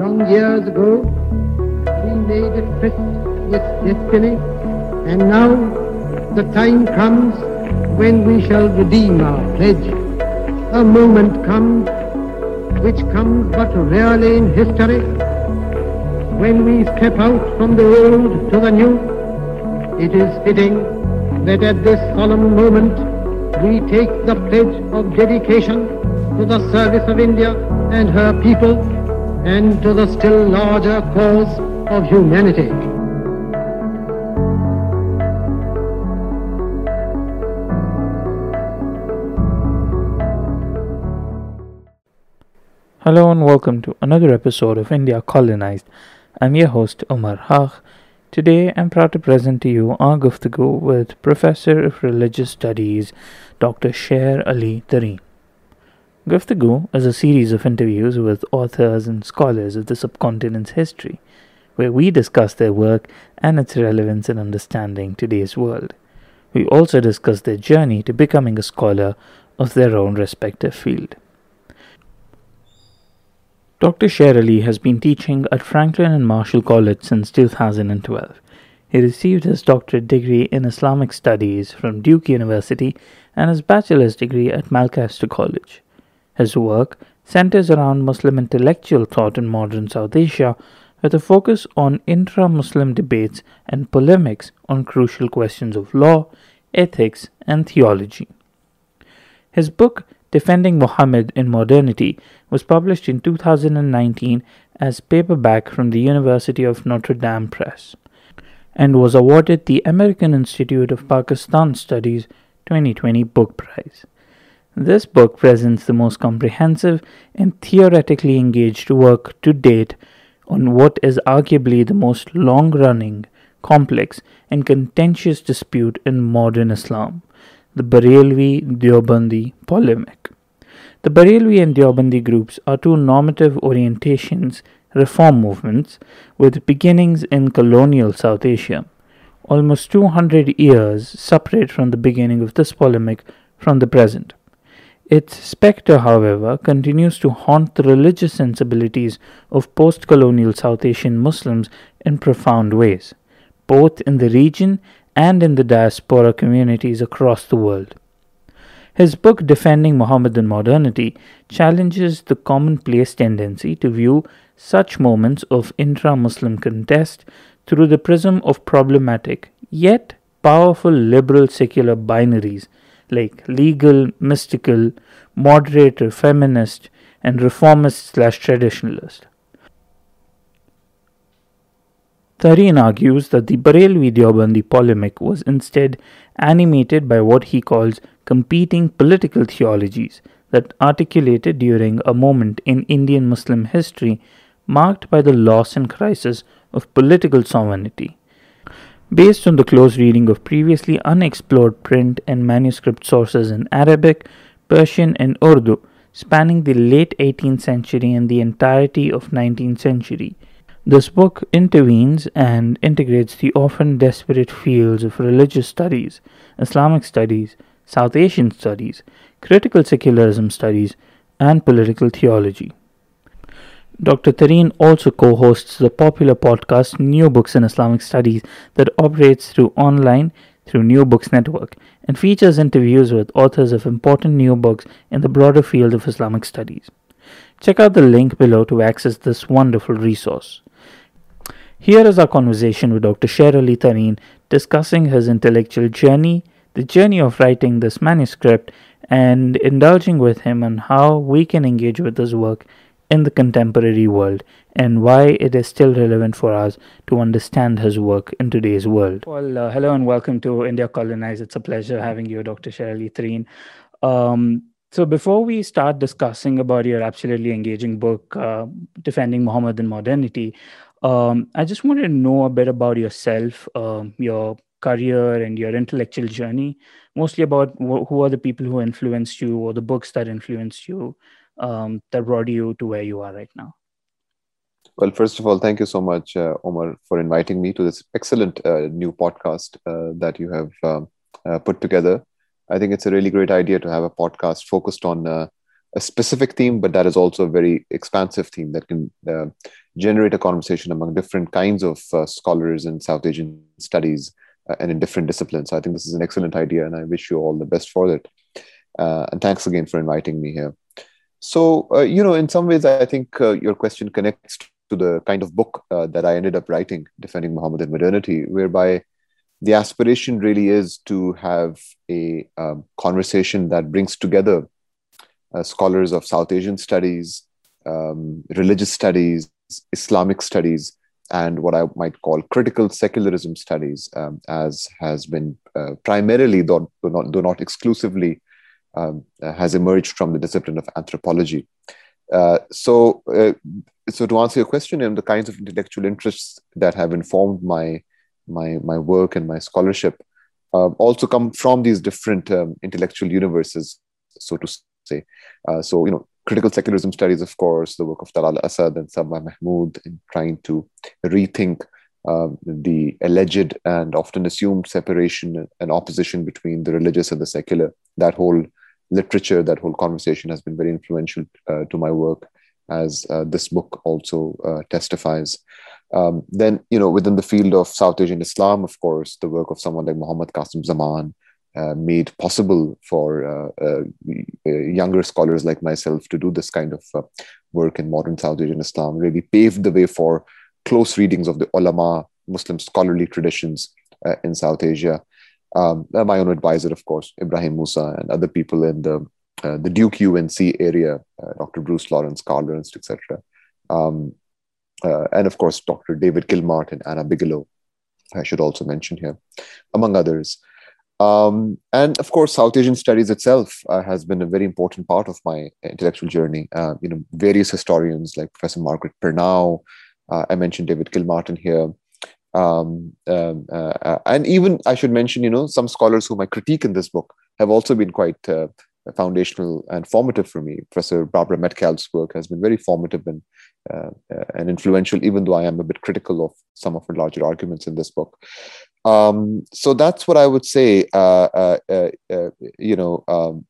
Long years ago, we made a tryst with destiny, and now the time comes when we shall redeem our pledge. A moment comes which comes but rarely in history, when we step out from the old to the new. It is fitting that at this solemn moment we take the pledge of dedication to the service of India and her people and to the still larger cause of humanity. Hello and welcome to another episode of India Colonized. I'm your host Omar Haq. Today I'm proud to present to you our Guftagu with Professor of Religious Studies Dr. Sher Ali Tareen. Guftagu is a series of interviews with authors and scholars of the subcontinent's history, where we discuss their work and its relevance in understanding today's world. We also discuss their journey to becoming a scholar of their own respective field. Dr. Sher Ali has been teaching at Franklin and Marshall College since 2012. He received his doctorate degree in Islamic Studies from Duke University and his bachelor's degree at Lancaster College. His work centers around Muslim intellectual thought in modern South Asia with a focus on intra Muslim debates and polemics on crucial questions of law, ethics, and theology. His book, Defending Muhammad in Modernity was published in 2019 as paperback from the University of Notre Dame Press and was awarded the American Institute of Pakistan Studies 2020 Book Prize. This book presents the most comprehensive and theoretically engaged work to date on what is arguably the most long running, complex, and contentious dispute in modern Islam the Barelvi Deobandi polemic. The Barelvi and Deobandi groups are two normative orientations reform movements with beginnings in colonial South Asia, almost 200 years separate from the beginning of this polemic from the present. Its spectre, however, continues to haunt the religious sensibilities of post colonial South Asian Muslims in profound ways, both in the region and in the diaspora communities across the world. His book Defending Muhammad in Modernity challenges the commonplace tendency to view such moments of intra Muslim contest through the prism of problematic yet powerful liberal secular binaries like legal, mystical, moderator, feminist, and reformist slash traditionalist. Tareen argues that the Barelvi Deobandi polemic was instead animated by what he calls competing political theologies that articulated during a moment in Indian Muslim history marked by the loss and crisis of political sovereignty. Based on the close reading of previously unexplored print and manuscript sources in Arabic, Persian, and Urdu spanning the late 18th century and the entirety of 19th century, this book intervenes and integrates the often disparate fields of religious studies, Islamic studies, South Asian studies, critical secularism studies, and political theology. Dr. Tareen also co hosts the popular podcast New Books in Islamic Studies that operates through online through New Books Network and features interviews with authors of important new books in the broader field of Islamic studies. Check out the link below to access this wonderful resource. Here is our conversation with Dr. Sher Ali Tareen discussing his intellectual journey, the journey of writing this manuscript, and indulging with him on how we can engage with his work in the contemporary world and why it is still relevant for us to understand his work in today's world. Well, uh, hello and welcome to India Colonized. It's a pleasure having you, Dr. Sher Ali Tareen. Um, so before we start discussing about your absolutely engaging book, uh, Defending Muhammad and Modernity, um, I just wanted to know a bit about yourself, um, your career, and your intellectual journey. Mostly about wh- who are the people who influenced you, or the books that influenced you, um, that brought you to where you are right now. Well, first of all, thank you so much, uh, Omar, for inviting me to this excellent uh, new podcast uh, that you have um, uh, put together. I think it's a really great idea to have a podcast focused on uh, a specific theme, but that is also a very expansive theme that can uh, generate a conversation among different kinds of scholars in South Asian studies and in different disciplines. So I think this is an excellent idea, and I wish you all the best for it. And thanks again for inviting me here. So, uh, you know, in some ways, I think uh, your question connects to the kind of book that I ended up writing, Defending Muhammad in Modernity, whereby the aspiration really is to have a um, conversation that brings together uh, scholars of South Asian studies, um, religious studies, Islamic studies, and what I might call critical secularism studies, um, as has been uh, primarily, though, not, though not exclusively, um, uh, has emerged from the discipline of anthropology. Uh, so, uh, so to answer your question, the kinds of intellectual interests that have informed my my my work and my scholarship uh, also come from these different um, intellectual universes, so to say. So you know, critical secularism studies, of course, the work of Talal Asad and Saba Mahmood in trying to rethink um, the alleged and often assumed separation and opposition between the religious and the secular. That whole literature, that whole conversation has been very influential uh, to my work, as uh, this book also uh, testifies. Um, then, you know, within the field of South Asian Islam, of course, the work of someone like Muhammad Qasim Zaman uh, made possible for uh, younger scholars like myself to do this kind of work in modern South Asian Islam, really paved the way for close readings of the ulama, Muslim scholarly traditions in South Asia. Um, my own advisor, of course, Ebrahim Moosa, and other people in the the Duke UNC area, Dr. Bruce Lawrence, Carl Ernst, etc. Um, uh, and of course Dr. David Gilmartin and Anna Bigelow, I should also mention here, among others. Um, and of course, South Asian studies itself uh, has been a very important part of my intellectual journey. Uh, you know, various historians like Professor Margaret Pernau, uh, I mentioned David Gilmartin here, um, um, uh, and even I should mention, you know, some scholars whom I critique in this book have also been quite uh, foundational and formative for me. Professor Barbara Metcalfe's work has been very formative and uh, and influential, even though I am a bit critical of some of her larger arguments in this book. Um, so that's what I would say. Uh, uh, uh, uh you know, um,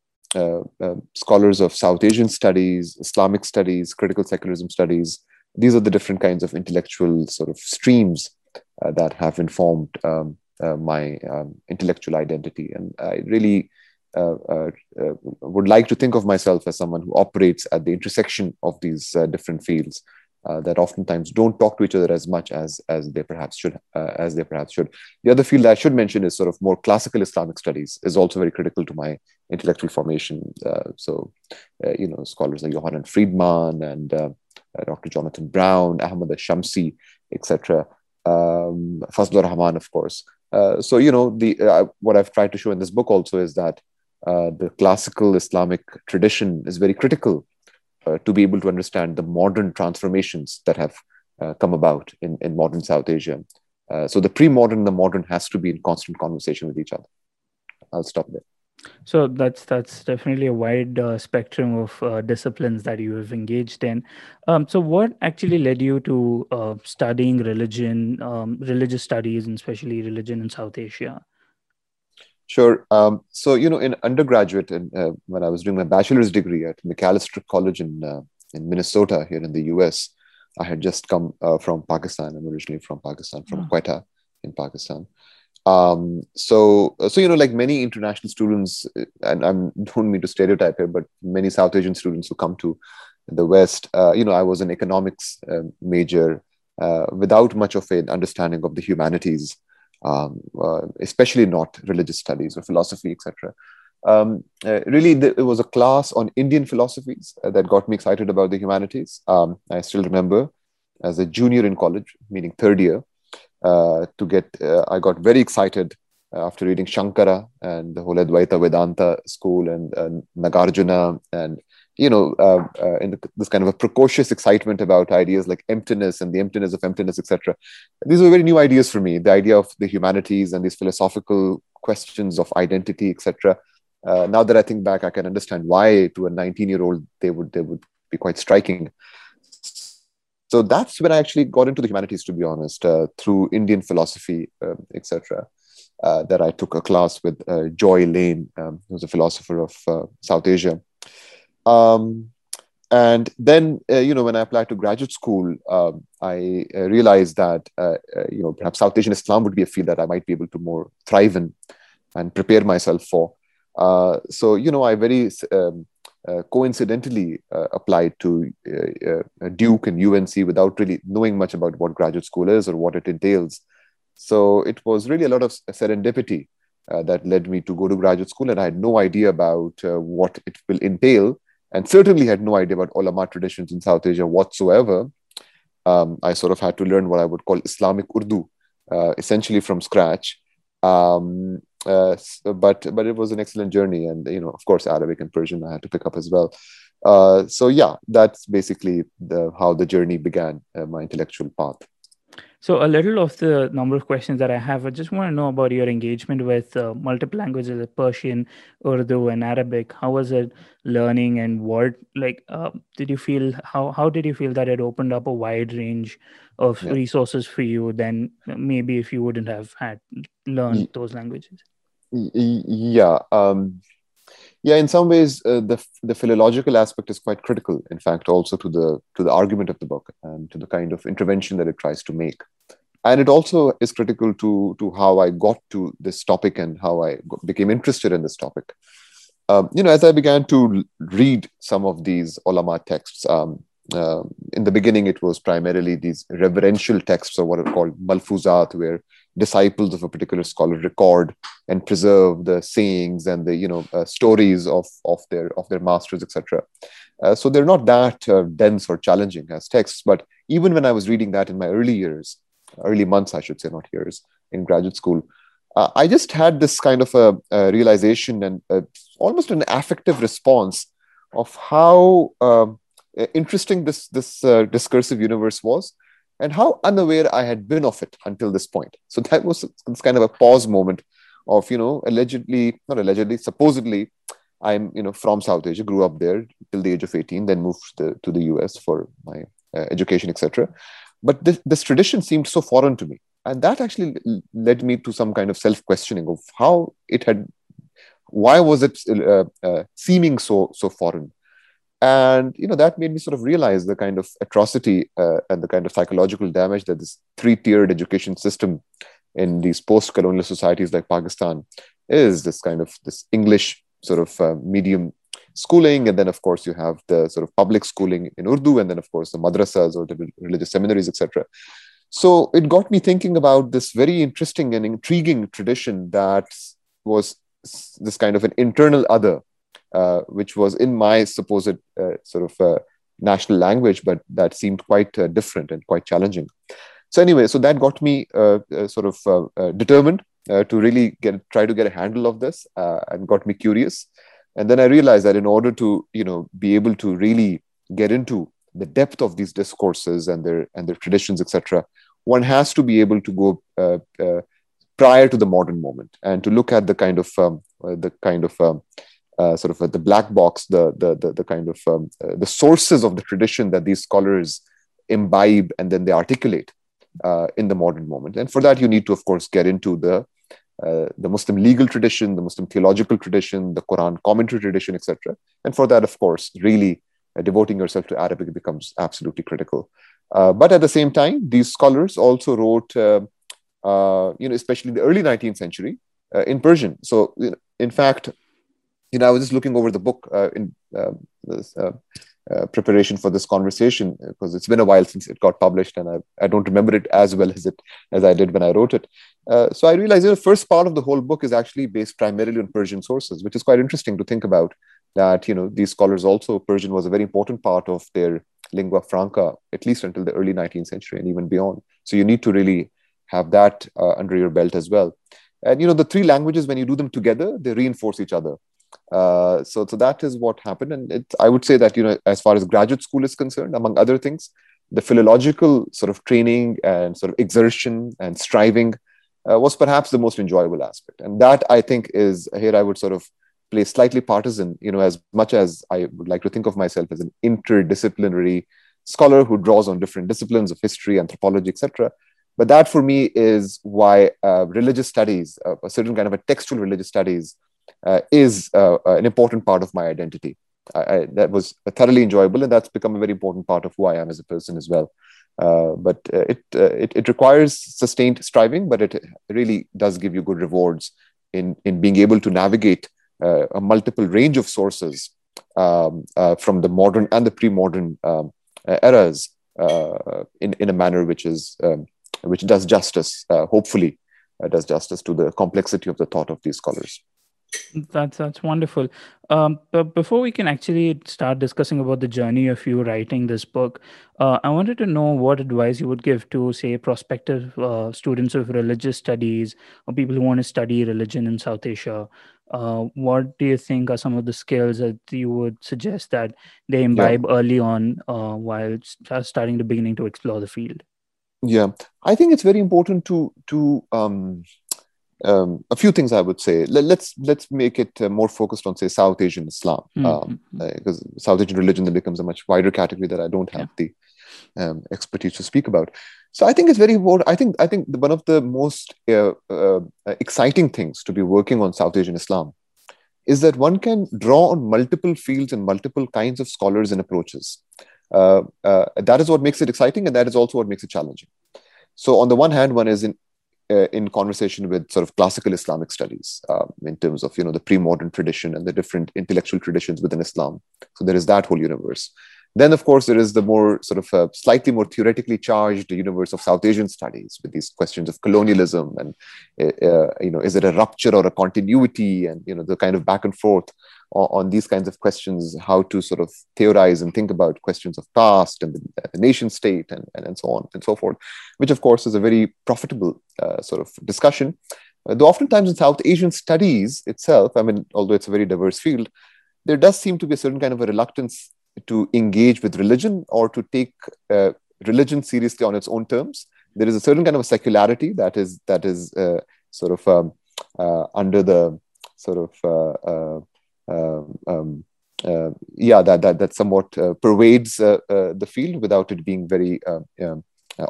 scholars of South Asian studies, Islamic studies, critical secularism studies. These are the different kinds of intellectual sort of streams that have informed um, my um, intellectual identity, and I really uh, uh, uh, would like to think of myself as someone who operates at the intersection of these different fields that oftentimes don't talk to each other as much as as they perhaps should as they perhaps should. The other field I should mention is sort of more classical Islamic studies is also very critical to my intellectual formation. so, you know, scholars like Yohanan Friedmann and Dr. Jonathan Brown, Ahmad Shamsi, etc. Um, Fazlur Rahman, of course. Uh, so you know the uh, what I've tried to show in this book also is that uh, the classical Islamic tradition is very critical uh, to be able to understand the modern transformations that have uh, come about in, in modern South Asia. Uh, so the pre-modern and the modern has to be in constant conversation with each other. I'll stop there. So that's that's definitely a wide uh, spectrum of uh, disciplines that you have engaged in. Um, so what actually led you to uh, studying religion, um, religious studies, and especially religion in South Asia? Sure. Um, so, you know, in undergraduate, and uh, when I was doing my bachelor's degree at Macalester College in uh, in Minnesota, here in the U.S., I had just come uh, from Pakistan. I'm originally from Pakistan, from oh. Quetta in Pakistan. Um, so, uh, so you know, like many international students, uh, and I don't mean to stereotype here, but many South Asian students who come to the West, uh, you know, I was an economics major without much of an understanding of the humanities um, uh, especially not religious studies or philosophy, etc. Um, uh, really, the, it was a class on Indian philosophies uh, that got me excited about the humanities. Um, I still remember as a junior in college, meaning third year, uh, to get, uh, I got very excited after reading Shankara and the whole Advaita Vedanta school and, and Nagarjuna and you know, uh, uh, in the, this kind of a precocious excitement about ideas like emptiness and the emptiness of emptiness, etc. These were very new ideas for me. The idea of the humanities and these philosophical questions of identity, etc. Uh, now that I think back, I can understand why to a 19-year-old they would they would be quite striking. So that's when I actually got into the humanities, to be honest, uh, through Indian philosophy, uh, etc. Uh, that I took a class with Joy Laine, um, who's a philosopher of South Asia Um, and then, uh, you know, when I applied to graduate school, um, I uh, realized that, uh, uh, you know, perhaps South Asian Islam would be a field that I might be able to more thrive in and prepare myself for. Uh, so, you know, I very um, uh, coincidentally applied to Duke and UNC without really knowing much about what graduate school is or what it entails. So it was really a lot of serendipity that led me to go to graduate school, and I had no idea about what it will entail and certainly had no idea about ulama traditions in South Asia whatsoever. Um, I sort of had to learn what I would call Islamic Urdu, uh, essentially from scratch. Um, uh, but but it was an excellent journey, and you know, of course, Arabic and Persian I had to pick up as well. Uh, so yeah, that's basically the, how the journey began, uh, my intellectual path. So, a little of the number of questions that I have, I just want to know about your engagement with uh, multiple languages like Persian, Urdu, and Arabic. How was it learning, and what like uh, did you feel? How how did you feel that it opened up a wide range of yeah. resources for you than maybe if you wouldn't have had learned those languages? Yeah. Um, yeah in some ways uh, the the philological aspect is quite critical in fact also to the to the argument of the book and to the kind of intervention that it tries to make. And it also is critical to to how i got to this topic and how i became interested in this topic. Um, you know as i began to read some of these ulama texts um, uh, in the beginning it was primarily these reverential texts or what are called malfuzat where disciples of a particular scholar record and preserve the sayings and the you know uh, stories of of their of their masters etc uh, so they're not that uh, dense or challenging as texts but even when i was reading that in my early years early months i should say not years in graduate school uh, i just had this kind of a, a realization and a, almost an affective response of how um, interesting this this uh, discursive universe was and how unaware I had been of it until this point. So that was kind of a pause moment of, you know, allegedly, not allegedly, supposedly, I'm, you know, from South Asia, grew up there till the age of 18, then moved to the, to the US for my uh, education, etc. But this, this tradition seemed so foreign to me. And that actually led me to some kind of self questioning of how it had, why was it uh, uh, seeming so, so foreign? And you know that made me sort of realize the kind of atrocity uh, and the kind of psychological damage that this three-tiered education system in these post-colonial societies like pakistan is this kind of this english sort of uh, medium schooling. And then of course you have the sort of public schooling in urdu and then of course the madrasas or the religious seminaries etc so it got me thinking about this very interesting and intriguing tradition that was this kind of an internal other uh, which was in my supposed uh, sort of uh, national language, but that seemed quite different and quite challenging. So anyway, so that got me sort of determined to really get try to get a handle of this, and got me curious. And then I realized that in order to you know be able to really get into the depth of these discourses and their and their traditions, etc., one has to be able to go uh, uh, prior to the modern moment and to look at the kind of um, uh, the kind of um, uh, sort of uh, the black box, the the the, the kind of um, uh, the sources of the tradition that these scholars imbibe and then they articulate uh, in the modern moment. And for that, you need to, of course, get into the uh, the Muslim legal tradition, the Muslim theological tradition, the Quran commentary tradition, etc. And for that, of course, really devoting yourself to Arabic becomes absolutely critical. but at the same time, these scholars also wrote, you know, especially in the early 19th century, in Persian. So, in fact, you know, I was just looking over the book uh, in uh, this, uh, uh preparation for this conversation because it's been a while since it got published, and I, I don't remember it as well as it as I did when I wrote it. Uh, so I realized the first part of the whole book is actually based primarily on Persian sources, which is quite interesting to think about. That you know these scholars also Persian was a very important part of their lingua franca, at least until the early 19th century and even beyond. So you need to really have that uh, under your belt as well. And you know the three languages when you do them together, they reinforce each other. Uh, so, so that is what happened, and it, I would say that you know, as far as graduate school is concerned, among other things, the philological sort of training and sort of exertion and striving uh, was perhaps the most enjoyable aspect, and that I think is here I would sort of play slightly partisan. You know, as much as I would like to think of myself as an interdisciplinary scholar who draws on different disciplines of history, anthropology, etc. But that for me is why uh, religious studies, uh, a certain kind of a textual religious studies, uh, is uh, uh, an important part of my identity. I, I, that was thoroughly enjoyable, and that's become a very important part of who I am as a person as well. Uh, but uh, it, uh, it, it requires sustained striving, but it really does give you good rewards in in being able to navigate a multiple range of sources um, from the modern and the pre-modern um, eras in in a manner which is um, which does justice, hopefully, does justice to the complexity of the thought of these scholars. That's that's wonderful. Um, but before we can actually start discussing about the journey of you writing this book, uh, I wanted to know what advice you would give to, say, prospective uh, students of religious studies or people who want to study religion in South Asia. Uh, what do you think are some of the skills that you would suggest that they imbibe yeah. early on uh, while starting to beginning to explore the field? Yeah, I think it's very important to to um, um, a few things I would say. Let, us let's, let's make it uh, more focused on say South Asian Islam, mm-hmm. um, because uh, South Asian religion then becomes a much wider category that I don't have yeah. the um, expertise to speak about. So I think it's very important. I think I think one of the most uh, uh, exciting things to be working on South Asian Islam is that one can draw on multiple fields and multiple kinds of scholars and approaches. Uh, uh, that is what makes it exciting, and that is also what makes it challenging. So on the one hand, one is in uh, in conversation with sort of classical Islamic studies um, in terms of you know the pre-modern tradition and the different intellectual traditions within Islam. So there is that whole universe. Then, of course, there is the more sort of uh, slightly more theoretically charged universe of South Asian studies with these questions of colonialism and uh, uh you know is it a rupture or a continuity and you know the kind of back and forth on, these kinds of questions, how to sort of theorize and think about questions of caste and the, the nation state and, and, and so on and so forth, which of course is a very profitable uh, sort of discussion. Uh, though oftentimes in South Asian studies itself, I mean, although it's a very diverse field, there does seem to be a certain kind of a reluctance to engage with religion or to take uh, religion seriously on its own terms. There is a certain kind of a secularity that is that is uh, sort of um, uh, under the sort of uh, um, um, uh, yeah, that that that somewhat uh, pervades uh, the field without it being very um,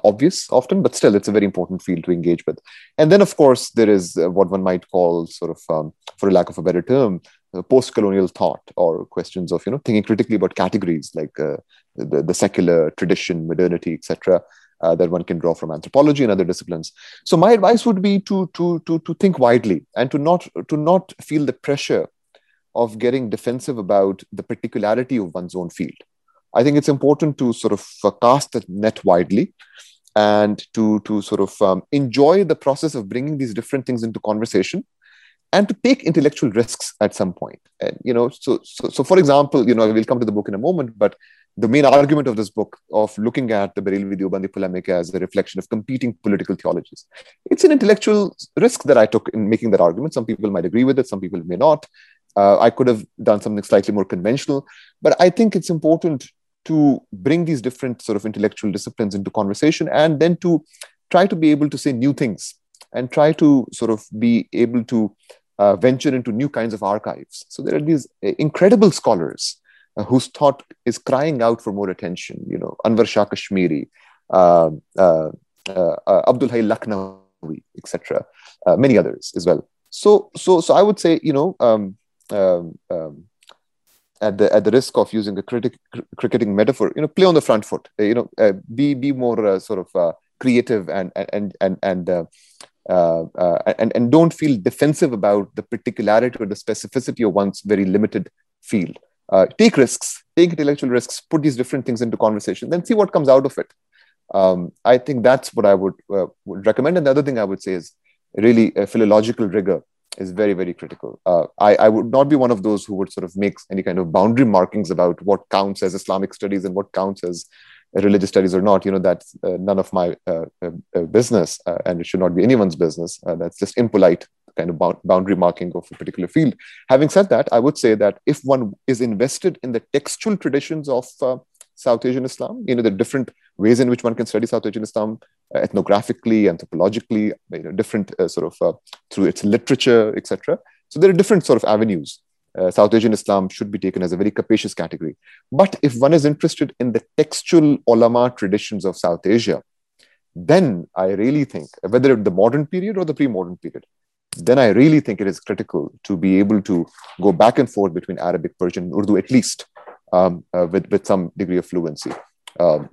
obvious often, but still, it's a very important field to engage with. And then, of course, there is what one might call sort of, um, for lack of a better term, post-colonial thought or questions of you know thinking critically about categories like uh, the, the secular tradition modernity etc uh, that one can draw from anthropology and other disciplines so my advice would be to to to to think widely and to not to not feel the pressure of getting defensive about the particularity of one's own field. I think it's important to sort of uh, cast the net widely and to, to sort of um, enjoy the process of bringing these different things into conversation and to take intellectual risks at some point. And, you know, so, so, so for example, you know, we'll come to the book in a moment, but the main argument of this book of looking at the Barelvi Deobandi polemic as a reflection of competing political theologies. It's an intellectual risk that I took in making that argument. Some people might agree with it, some people may not. Uh, I could have done something slightly more conventional, but I think it's important to bring these different sort of intellectual disciplines into conversation and then to try to be able to say new things and try to sort of be able to uh, venture into new kinds of archives. So there are these uh, incredible scholars uh, whose thought is crying out for more attention. You know, Anwar Shah Kashmiri, um, uh, uh, uh, Abdul Hayy Lakhnawi, etc. many others as well. So, so, so I would say, you know, um, um, um, at the at the risk of using a critic, cricketing metaphor, you know, play on the front foot. Uh, you know, uh, be be more uh, sort of uh, creative and and and and uh, and and don't feel defensive about the particularity or the specificity of one's very limited field. take risks, take intellectual risks, put these different things into conversation, then see what comes out of it. Um, I think that's what I would would recommend. And the other thing I would say is really philological rigor is very very critical. Uh, I, I would not be one of those who would sort of make any kind of boundary markings about what counts as islamic studies and what counts as religious studies or not. You know that's uh, none of my uh, uh, uh business uh, and it should not be anyone's business. That's just impolite kind of boundary marking of a particular field. Having said that i would say that if one is invested in the textual traditions of South Asian Islam. You know, the different ways in which one can study South Asian Islam uh, ethnographically, anthropologically, you know, different uh, sort of uh, through its literature, etc. So there are different sort of avenues. Uh, South Asian Islam should be taken as a very capacious category. But if one is interested in the textual ulama traditions of South Asia, then I really think, whether the modern period or the pre-modern period, then I really think it is critical to be able to go back and forth between Arabic, Persian, Urdu at least, um, uh, with with some degree of fluency. Um,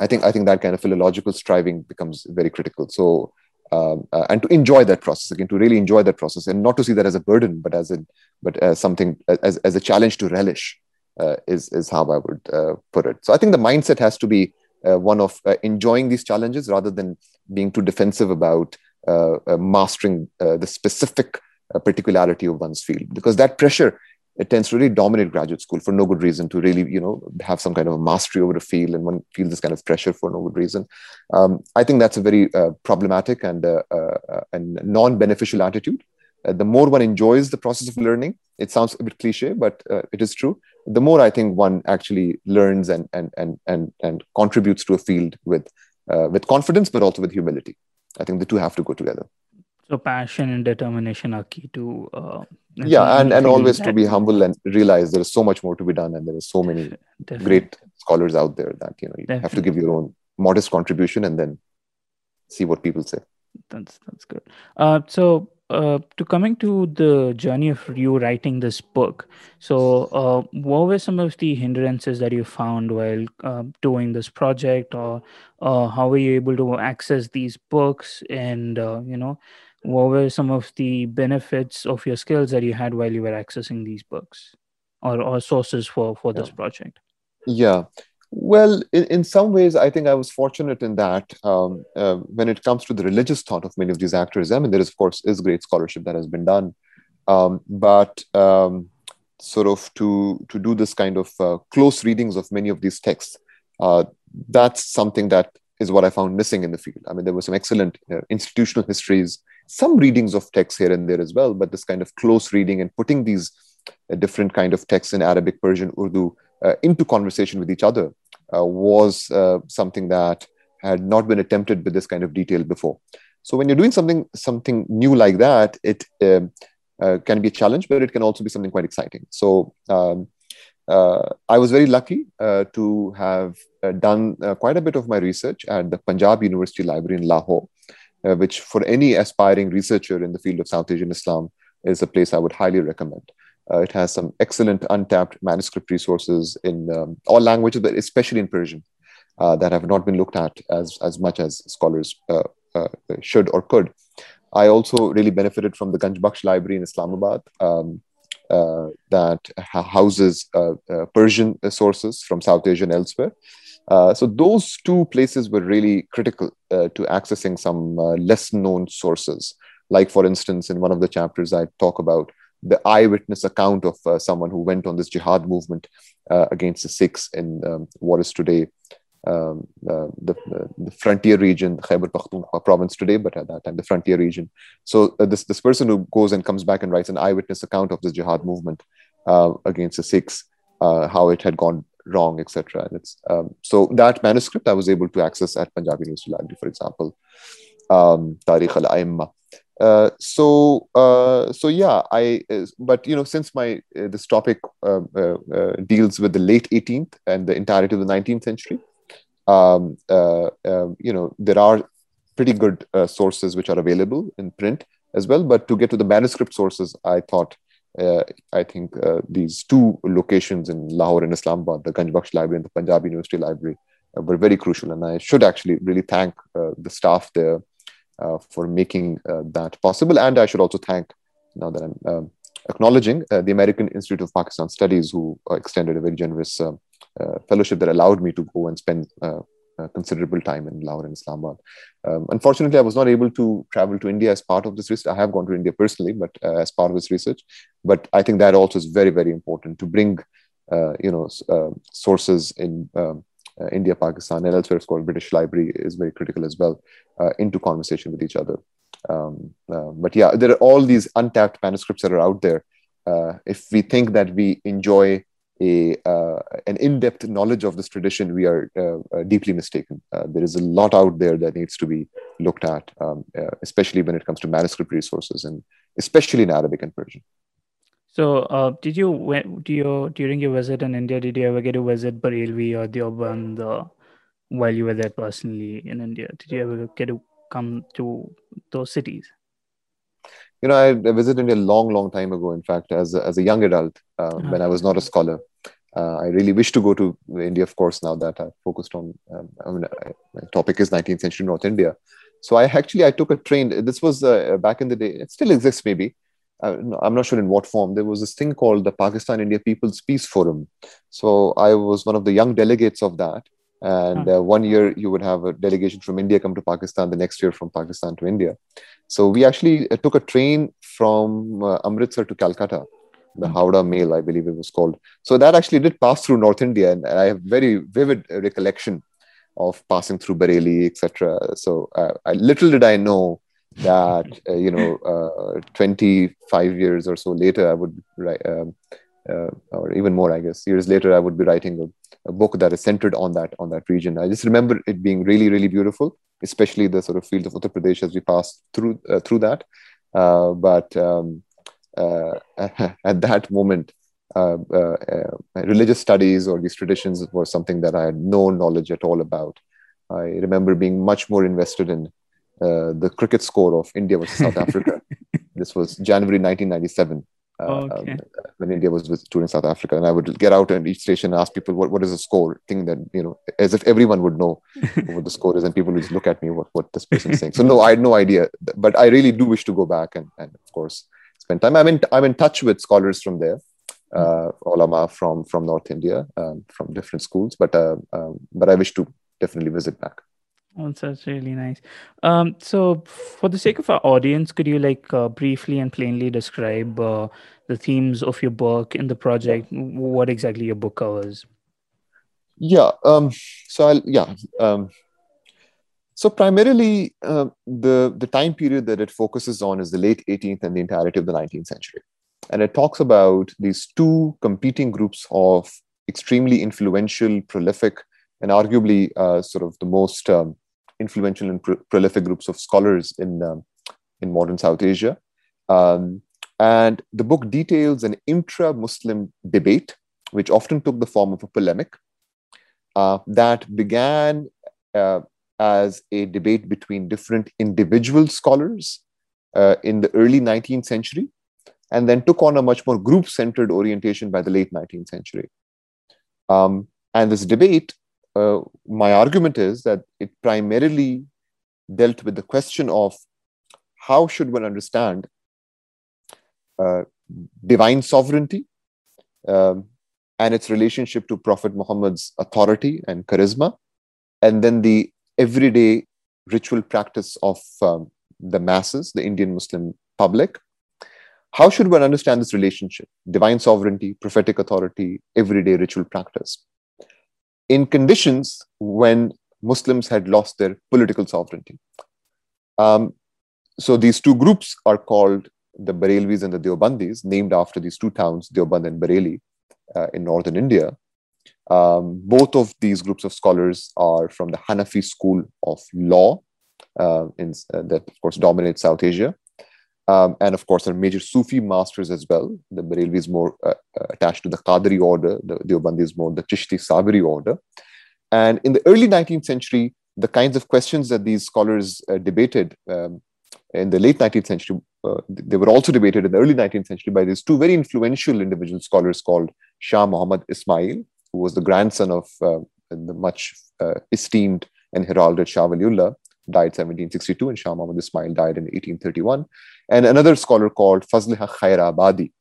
I think I think that kind of philological striving becomes very critical. So um, uh, and to enjoy that process again, to really enjoy that process, and not to see that as a burden, but as a but as something as as a challenge to relish uh, is is how I would uh, put it. So I think the mindset has to be uh, one of uh, enjoying these challenges rather than being too defensive about mastering the specific particularity of one's field, because that pressure it tends to really dominate graduate school for no good reason to really you know have some kind of a mastery over a field and one feels this kind of pressure for no good reason. Um, i think that's a very uh, problematic and uh, uh, and non-beneficial attitude. Uh, the more one enjoys the process of learning it sounds a bit cliche but uh, it is true. The more i think one actually learns and and and and, and contributes to a field with uh, with confidence but also with humility. I think the two have to go together. So passion and determination are key to uh, yeah and, and always to be humble and realize there is so much more to be done and there are so many Definitely. great scholars out there that you know you Definitely. have to give your own modest contribution and then see what people say that's that's good uh, so uh, to coming to the journey of you writing this book so uh, what were some of the hindrances that you found while uh, doing this project or uh, how were you able to access these books and uh, you know what were some of the benefits of your skills that you had while you were accessing these books or, or sources for for this project? Yeah. Well in, in some ways i think i was fortunate in that um, uh, when it comes to the religious thought of many of these actors i mean there is of course is great scholarship that has been done. Um, but um, sort of to to do this kind of uh, close readings of many of these texts uh, that's something that is what I found missing in the field. I mean, there were some excellent uh, institutional histories, some readings of texts here and there as well, but this kind of close reading and putting these uh, different kind of texts in Arabic, Persian, Urdu uh, into conversation with each other uh, was something that had not been attempted with this kind of detail before. So when you're doing something something new like that, it um, uh, can be a challenge, but it can also be something quite exciting. So um, uh, I was very lucky uh, to have done quite a bit of my research at the Punjab University Library in Lahore, which for any aspiring researcher in the field of South Asian Islam is a place I would highly recommend. Uh, it has some excellent untapped manuscript resources in um, all languages, but especially in Persian, uh, that have not been looked at as, as much as scholars uh, should or could. I also really benefited from the Ganj Bakhsh Library in Islamabad, um, uh, that houses uh, uh, Persian sources from South Asia and elsewhere. So those two places were really critical to accessing some less known sources. Like, for instance, in one of the chapters, I talk about the eyewitness account of uh, someone who went on this jihad movement uh, against the Sikhs in um, what is today um, uh, the, the, frontier region, Khyber Pakhtunkhwa province today, but at that time the frontier region. So uh, this this person who goes and comes back and writes an eyewitness account of this jihad movement uh, against the Sikhs, uh, how it had gone wrong, etc. And it's um, so that manuscript I was able to access at Punjab University Library, for example, um, Tarikh al Aimma. Uh, so uh, so yeah i uh, but you know since my uh, this topic deals with the late 18th and the entirety of the 19th century um, uh, um, you know there are pretty good uh, sources which are available in print as well but to get to the manuscript sources i thought uh, i think uh, these two locations in lahore and islamabad the ganj library and the punjab university library uh, were very crucial and i should actually really thank uh, the staff there for making that possible and i should also thank now that i'm um, acknowledging the american institute of pakistan studies who extended a very generous uh, fellowship that allowed me to go and spend uh, considerable time in Lahore and Islamabad. Um, unfortunately, I was not able to travel to India as part of this research. I have gone to India personally, but uh, as part of this research. But I think that also is very, very important to bring, uh, you know, uh, sources in um, uh, India, Pakistan, and elsewhere. It's called British Library is very critical as well into conversation with each other. Um, but yeah, there are all these untapped manuscripts that are out there. if we think that we enjoy a uh, an in-depth knowledge of this tradition, we are uh, uh, deeply mistaken. Uh, there is a lot out there that needs to be looked at, um, uh, especially when it comes to manuscript resources, and especially in Arabic and Persian. So, uh, did you when do you during your visit in India? Did you ever get to visit Barelvi or the Deoband while you were there personally in India? Did you ever get to come to those cities? you know, I visited India a long, long time ago. In fact, as a, as a young adult, uh, uh-huh. when I was not a scholar, Uh, I really wish to go to India, of course, now that I've focused on, um, I mean, I, my topic is 19th century North India. So I actually, I took a train. This was uh, back in the day. It still exists, maybe. Uh, I'm not sure in what form. There was this thing called the Pakistan India People's Peace Forum. So I was one of the young delegates of that. And uh, one year you would have a delegation from India come to Pakistan, the next year from Pakistan to India. So we actually uh, took a train from uh, Amritsar to Calcutta the hmm. Howrah Mail, I believe it was called. So that actually did pass through North India, and I have very vivid recollection of passing through Bareilly, etc. So uh, I, little did I know that uh, you know, uh, 25 years or so later, I would write, um, uh, or even more, I guess, years later, I would be writing a, a, book that is centered on that on that region. I just remember it being really, really beautiful, especially the sort of fields of Uttar Pradesh as we passed through uh, through that. Uh, but um, uh, at that moment, religious studies or these traditions were something that I had no knowledge at all about. I remember being much more invested in the cricket score of India versus South Africa. This was January 1997. Uh, okay. um, when India was touring South Africa, and I would get out at each station and ask people what, what is the score, thinking that you know, as if everyone would know what the score is, and people would just look at me what what this person is saying. So no, I had no idea, but I really do wish to go back and and of course spend time. I'm in I'm in touch with scholars from there, uh, ulama from from North India, um, from different schools. But uh, um, but I wish to definitely visit back. Oh, that's really nice. Um, so, for the sake of our audience, could you like uh, briefly and plainly describe uh, the themes of your book in the project? What exactly your book covers? Yeah. Um, so, I'll, yeah. Um, so primarily, uh, the the time period that it focuses on is the late 18th and the entirety of the 19th century, and it talks about these two competing groups of extremely influential, prolific, and arguably uh, sort of the most um, influential and pr- prolific groups of scholars in um, in modern South Asia. Um, and the book details an intra-Muslim debate, which often took the form of a polemic uh, that began uh, as a debate between different individual scholars uh, in the early 19th century, and then took on a much more group centered orientation by the late 19th century. Um, and this debate, uh, my argument is that it primarily dealt with the question of how should one understand uh, divine sovereignty um, and its relationship to Prophet Muhammad's authority and charisma, and then the everyday ritual practice of um, the masses, the Indian Muslim public. How should one understand this relationship? Divine sovereignty, prophetic authority, everyday ritual practice. In conditions when Muslims had lost their political sovereignty. Um, so these two groups are called the Barelvis and the Deobandis, named after these two towns, Deoband and Bareilly, uh, in northern India. Um, both of these groups of scholars are from the Hanafi school of law, uh, in, uh, that of course dominates South Asia. Um, and of course, are major Sufi masters as well. The Barelvi is more uh, uh, attached to the Qadri order, the Deobandi is more the Chishti Sabri order. And in the early 19th century, the kinds of questions that these scholars uh, debated um, in the late 19th century, uh, they were also debated in the early 19th century by these two very influential individual scholars called Shah Muhammad Ismail who was the grandson of uh, the much uh, esteemed and heralded Shah Waliullah, died 1762, and Shah Muhammad Ismail died in 1831. And another scholar called Fazl-i Haqq Khairabadi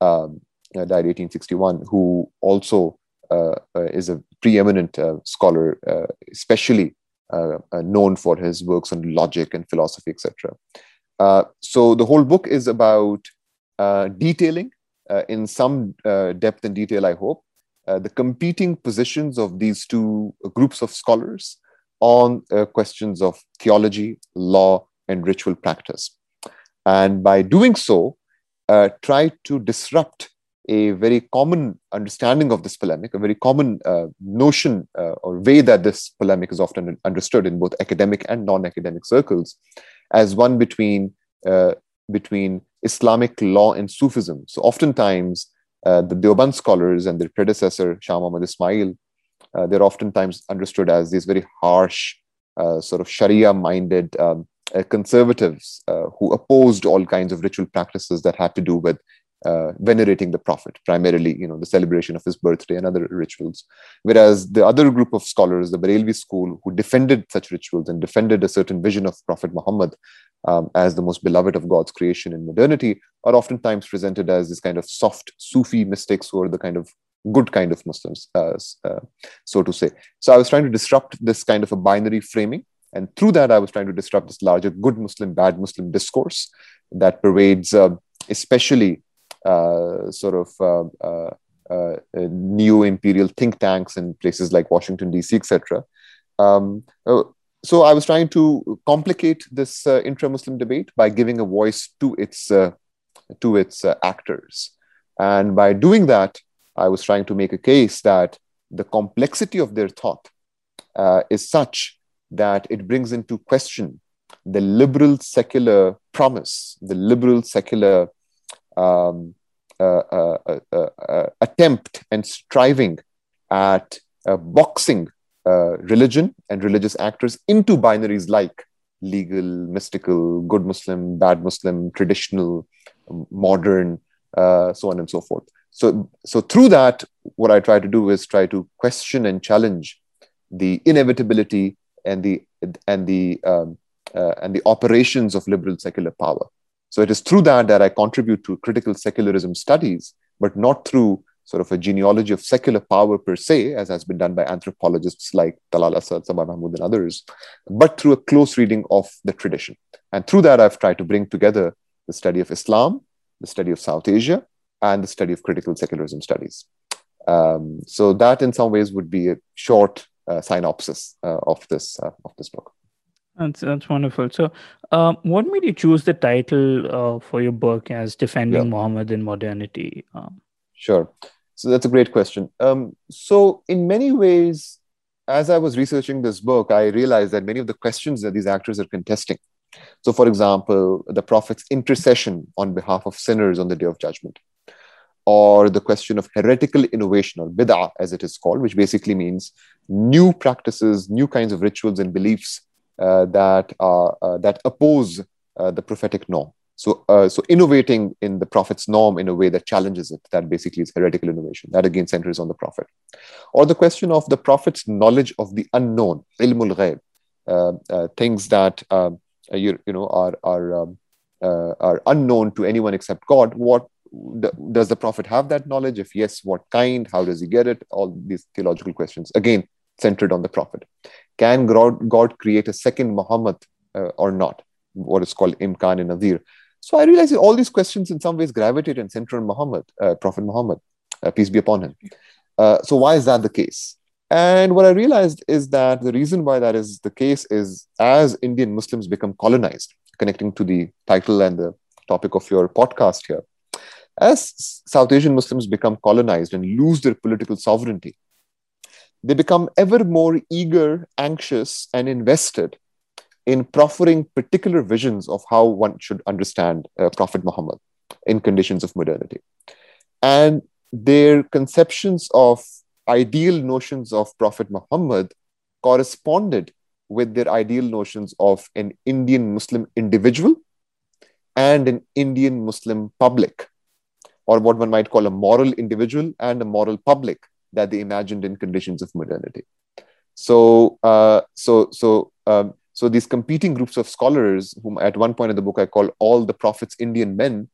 um, uh, died 1861, who also uh, uh, is a preeminent uh, scholar, especially known for his works on logic and philosophy, etc. so the whole book is about detailing in some depth and detail, I hope, uh, the competing positions of these two groups of scholars on uh, questions of theology, law, and ritual practice. And by doing so, uh, try to disrupt a very common understanding of this polemic, a very common uh, notion uh, or way that this polemic is often understood in both academic and non-academic circles, as one between between Islamic law and Sufism. So oftentimes uh, the Deoband scholars and their predecessor, Shah Muhammad Ismail, uh, they're oftentimes understood as these very harsh, uh, sort of Sharia minded um, uh, conservatives uh, who opposed all kinds of ritual practices that had to do with uh, venerating the prophet primarily you know the celebration of his birthday and other rituals. Whereas the other group of scholars the barelvi school who defended such rituals and defended a certain vision of prophet muhammad um, as the most beloved of god's creation in modernity are oftentimes presented as this kind of soft sufi mystics who are the kind of good kind of muslims uh, uh, so to say. So i was trying to disrupt this kind of a binary framing and through that i was trying to disrupt this larger good muslim bad muslim discourse that pervades uh, especially uh, sort of uh, uh, uh imperial think tanks in places like Washington, D.C., etc. Um, so I was trying to complicate this intra Muslim debate by giving a voice to its, to its actors. And by doing that, I was trying to make a case that the complexity of their thought uh, is such that it brings into question the liberal secular promise, the liberal secular um, uh, uh, uh, uh attempt and striving at boxing religion and religious actors into binaries like legal, mystical, good Muslim, bad Muslim, traditional, modern, so on and so forth. So, so through that, what I try to do is try to question and challenge the inevitability and the and the um, uh, and the operations of liberal secular power. So it is through that that I contribute to critical secularism studies, but not through sort of a genealogy of secular power per se, as has been done by anthropologists like Talal Asad, Saba Mahmood, and others, but through a close reading of the tradition. And through that, I've tried to bring together the study of Islam, the study of South Asia, and the study of critical secularism studies. Um, so that, in some ways, would be a short synopsis uh, of this uh, of this book. That's that's wonderful. So, um, what made you choose the title uh, for your book as "Defending yeah. Muhammad in Modernity"? Um, sure. So that's a great question. Um, so, in many ways, as I was researching this book, I realized that many of the questions that these actors are contesting. So, for example, the Prophet's intercession on behalf of sinners on the Day of Judgment, or the question of heretical innovation, or bid'ah as it is called, which basically means new practices, new kinds of rituals and beliefs uh, that are uh, that oppose uh, the prophetic norm. So, so innovating in the prophet's norm in a way that challenges it, that basically is heretical innovation. That again centers on the prophet. Or the question of the prophet's knowledge of the unknown, ilmul ghaib, things that you, you know are are um, uh, are unknown to anyone except God. What does the prophet have that knowledge? If yes, what kind? How does he get it? All these theological questions again centered on the prophet. Can God, God create a second Muhammad uh, or not? What is called Imkan-e Nazir. So I realized all these questions in some ways gravitate and center on Muhammad, uh, Prophet Muhammad, uh, peace be upon him. Uh, so why is that the case? And what I realized is that the reason why that is the case is as Indian Muslims become colonized, connecting to the title and the topic of your podcast here, as South Asian Muslims become colonized and lose their political sovereignty, they become ever more eager, anxious, and invested in proffering particular visions of how one should understand uh, Prophet Muhammad in conditions of modernity. And their conceptions of ideal notions of Prophet Muhammad corresponded with their ideal notions of an Indian Muslim individual and an Indian Muslim public, or what one might call a moral individual and a moral public that they imagined in conditions of modernity. So, uh, so, so, um, so these competing groups of scholars, whom at one point in the book I call all the prophets Indian men,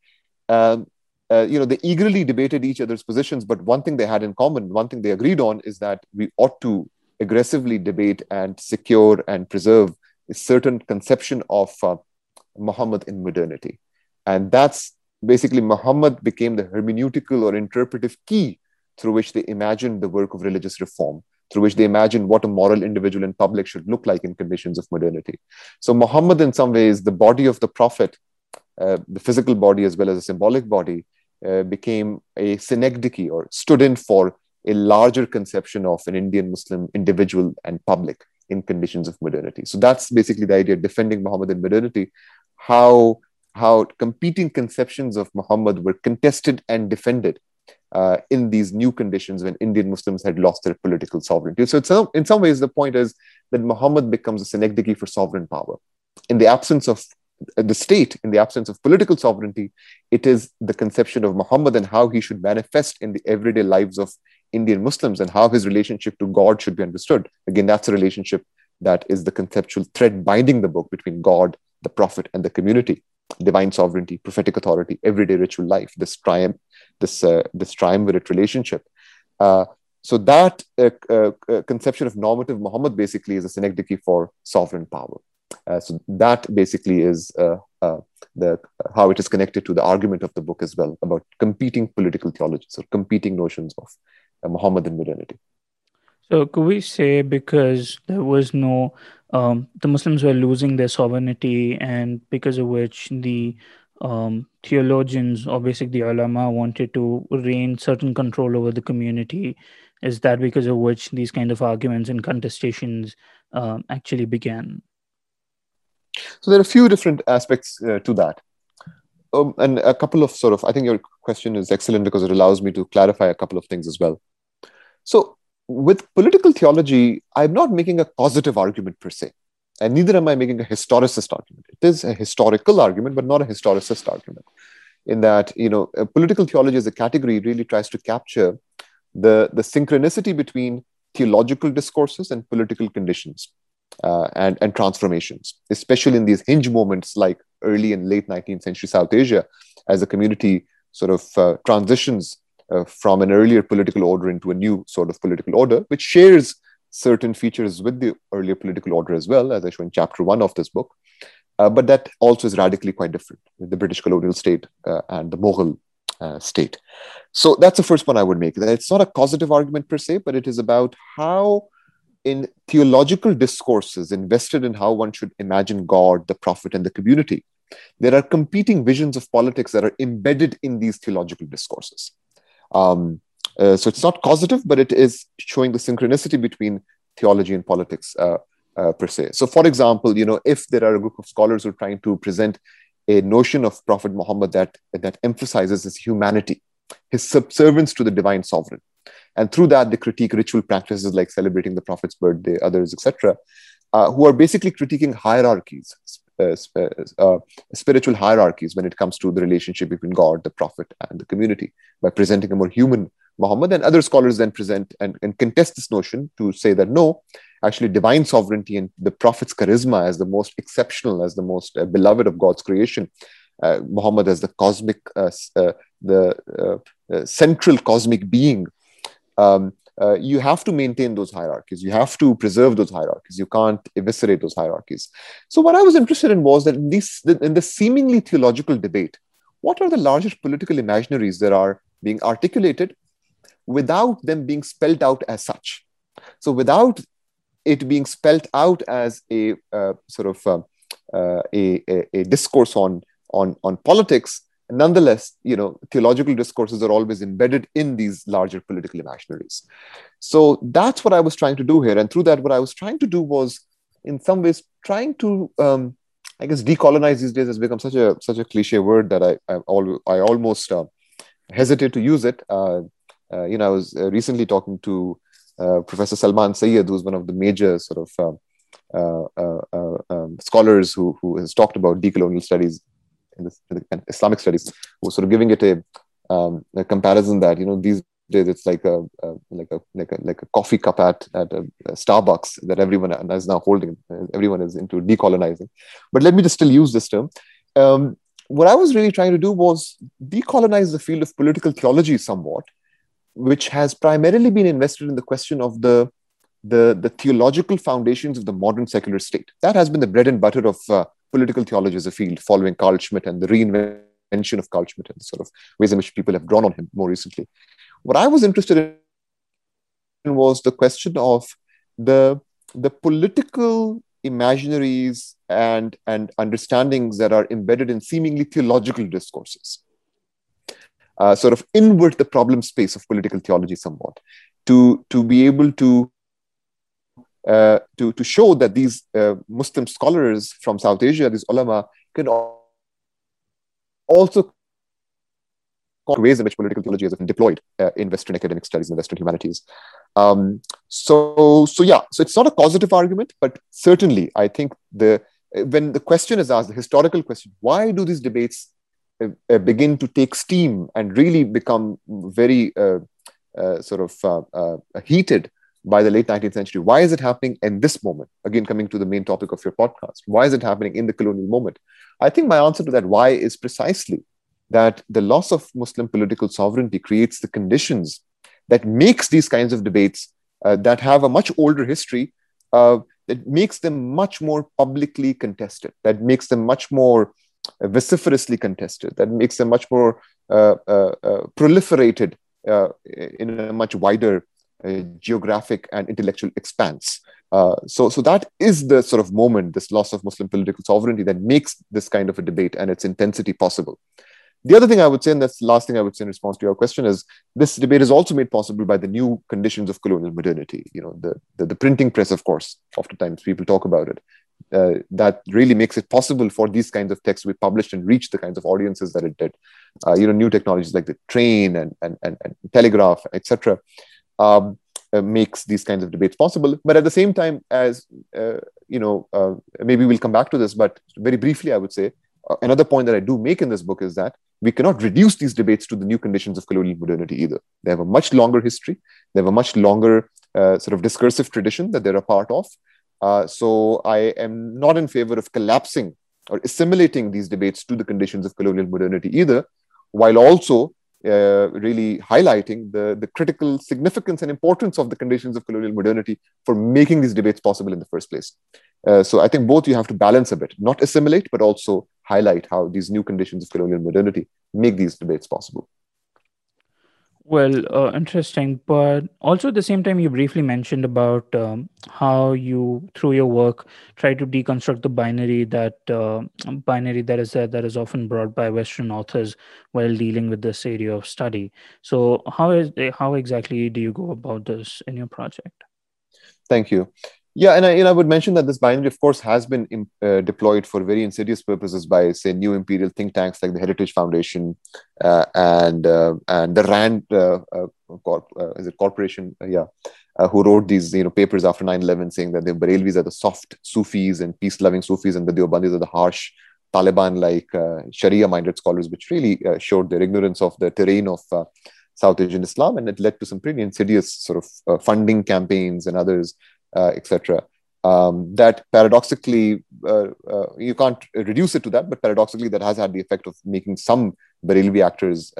um, uh, you know, they eagerly debated each other's positions, but one thing they had in common, one thing they agreed on, is that we ought to aggressively debate and secure and preserve a certain conception of uh, Muhammad in modernity, and that's basically Muhammad became the hermeneutical or interpretive key through which they imagined the work of religious reform, through which they imagined what a moral individual in public should look like in conditions of modernity. So, Muhammad, in some ways, the body of the Prophet, uh, the physical body as well as a symbolic body, uh, became a synecdoche or stood in for a larger conception of an Indian Muslim individual and public in conditions of modernity. So that's basically the idea defending Muhammad in modernity, how how competing conceptions of Muhammad were contested and defended uh, in these new conditions when Indian Muslims had lost their political sovereignty. So, in some ways, the point is that Muhammad becomes a synecdoche for sovereign power. In the absence of the state in the absence of political sovereignty, it is the conception of Muhammad and how he should manifest in the everyday lives of Indian Muslims and how his relationship to God should be understood. Again, that's a relationship that is the conceptual thread binding the book between God, the Prophet, and the community. Divine sovereignty, prophetic authority, everyday ritual life, this triumph, this uh, this triumvirate relationship. Uh, so that uh, uh, uh, conception of normative Muhammad basically is a synecdoche for sovereign power. Uh, so that basically is the how it is connected to the argument of the book as well about competing political theologies or competing notions of Muhammad in modernity. So could we say because there was no um, the Muslims were losing their sovereignty, and because of which the um, theologians or basically the ulama wanted to reign certain control over the community. Is that because of which these kind of arguments and contestations um, actually began? So there are a few different aspects uh, to that. Um, and a couple of sort of, I think your question is excellent because it allows me to clarify a couple of things as well. So with political theology, I'm not making a causative argument per se, and neither am I making a historicist argument. It is a historical argument, but not a historicist argument. In that, you know, political theology as a category really tries to capture the, the synchronicity between theological discourses and political conditions uh, and, and transformations, especially in these hinge moments like early and late 19th century South Asia, as a community sort of uh, transitions uh, from an earlier political order into a new sort of political order, which shares certain features with the earlier political order as well, as I show in chapter one of this book. Uh, but that also is radically quite different the British colonial state uh, and the Mughal uh, state. So that's the first one I would make. That it's not a causative argument per se, but it is about how in theological discourses invested in how one should imagine God, the prophet, and the community, there are competing visions of politics that are embedded in these theological discourses. Um, uh, so it's not causative, but it is showing the synchronicity between theology and politics uh, uh, per se. So, for example, you know, if there are a group of scholars who are trying to present a notion of Prophet Muhammad that that emphasizes his humanity, his subservience to the divine sovereign, and through that they critique ritual practices like celebrating the prophet's birthday others etc uh, who are basically critiquing hierarchies spiritual hierarchies when it comes to the relationship between god the prophet and the community by presenting a more human muhammad. And other scholars then present and, and contest this notion to say that no actually divine sovereignty and the prophet's charisma as the most exceptional as the most uh, beloved of god's creation uh, muhammad as the cosmic the central cosmic being um, uh, you have to maintain those hierarchies. You have to preserve those hierarchies. You can't eviscerate those hierarchies. So, what I was interested in was that in, this, in the seemingly theological debate, what are the largest political imaginaries that are being articulated without them being spelled out as such? So, without it being spelled out as a uh, sort of uh, uh a, a, a discourse on, on, on politics, nonetheless, you know, theological discourses are always embedded in these larger political imaginaries. So that's what I was trying to do here. And through that, what I was trying to do was, in some ways, trying to, um, I guess, decolonize these days has become such a such a cliche word that I I, al- I almost uh, hesitate to use it. Uh, uh, you know, I was uh, recently talking to uh, Professor Salman Sayyid, who's one of the major sort of uh, um, scholars who, who has talked about decolonial studies in, this, in Islamic studies, who sort of giving it a, um, a comparison that you know these days it's like a, a, like a like a like a coffee cup at at a, a, Starbucks that everyone is now holding. Everyone is into decolonizing, but let me just still use this term. Um, what I was really trying to do was decolonize the field of political theology somewhat, which has primarily been invested in the question of the the, the theological foundations of the modern secular state. That has been the bread and butter of uh, political theology as a field, following Carl Schmitt and the reinvention of Carl Schmitt and the sort of ways in which people have drawn on him more recently. What I was interested in was the question of the, the political imaginaries and, and understandings that are embedded in seemingly theological discourses. Uh, sort of invert the problem space of political theology somewhat to, to be able to uh, to, to show that these uh, Muslim scholars from South Asia, these ulama, can also ways in which political theology has been deployed uh, in Western academic studies and Western humanities. Um, so, so yeah, so it's not a causative argument, but certainly I think the when the question is asked, the historical question, why do these debates uh, uh, begin to take steam and really become very sort of heated by the late 19th century? Why is it happening in this moment? Again, coming to the main topic of your podcast, why is it happening in the colonial moment? I think my answer to that why is precisely that the loss of Muslim political sovereignty creates the conditions that makes these kinds of debates that have a much older history that makes them much more publicly contested, that makes them much more uh, vociferously contested, that makes them much more uh, uh, uh proliferated uh, in a much wider uh, geographic and intellectual expanse. so, so that is the sort of moment, this loss of Muslim political sovereignty, that makes this kind of a debate and its intensity possible. The other thing I would say, and that's the last thing I would say in response to your question, is this debate is also made possible by the new conditions of colonial modernity. You know, the, the, the printing press, of course, oftentimes people talk about it. Uh, that really makes it possible for these kinds of texts to be published and reach the kinds of audiences that it did. Uh, you know, new technologies like the train and, and, and, and telegraph, etc., um, uh, makes these kinds of debates possible. But at the same time, as uh, you know, uh, maybe we'll come back to this, but very briefly, I would say uh, another point that I do make in this book is that we cannot reduce these debates to the new conditions of colonial modernity either. They have a much longer history, they have a much longer uh, sort of discursive tradition that they're a part of. So I am not in favor of collapsing or assimilating these debates to the conditions of colonial modernity either, while also uh, really highlighting the, the critical significance and importance of the conditions of colonial modernity for making these debates possible in the first place. Uh, so I think both you have to balance a bit, not assimilate, but also highlight how these new conditions of colonial modernity make these debates possible. Well, uh, interesting. But also at the same time, you briefly mentioned about um, how you, through your work, try to deconstruct the binary that uh, binary that is there that is often brought by Western authors while dealing with this area of study. So, how is how exactly do you go about this in your project? Thank you. Yeah, and I, and I would mention that this binary, of course, has been uh, deployed for very insidious purposes by, say, new imperial think tanks like the Heritage Foundation uh, and uh, and the Rand uh, uh, corp, uh, is it corporation? yeah, who wrote these you know papers after 9/11 saying that the Barelvis are the soft Sufis and peace-loving Sufis, and the Deobandis are the harsh Taliban-like Sharia-minded scholars, which really showed their ignorance of the terrain of South Asian Islam, and it led to some pretty insidious sort of funding campaigns and others uh, etc. Um, that paradoxically, uh, uh, you can't reduce it to that, but paradoxically, that has had the effect of making some Barelvi actors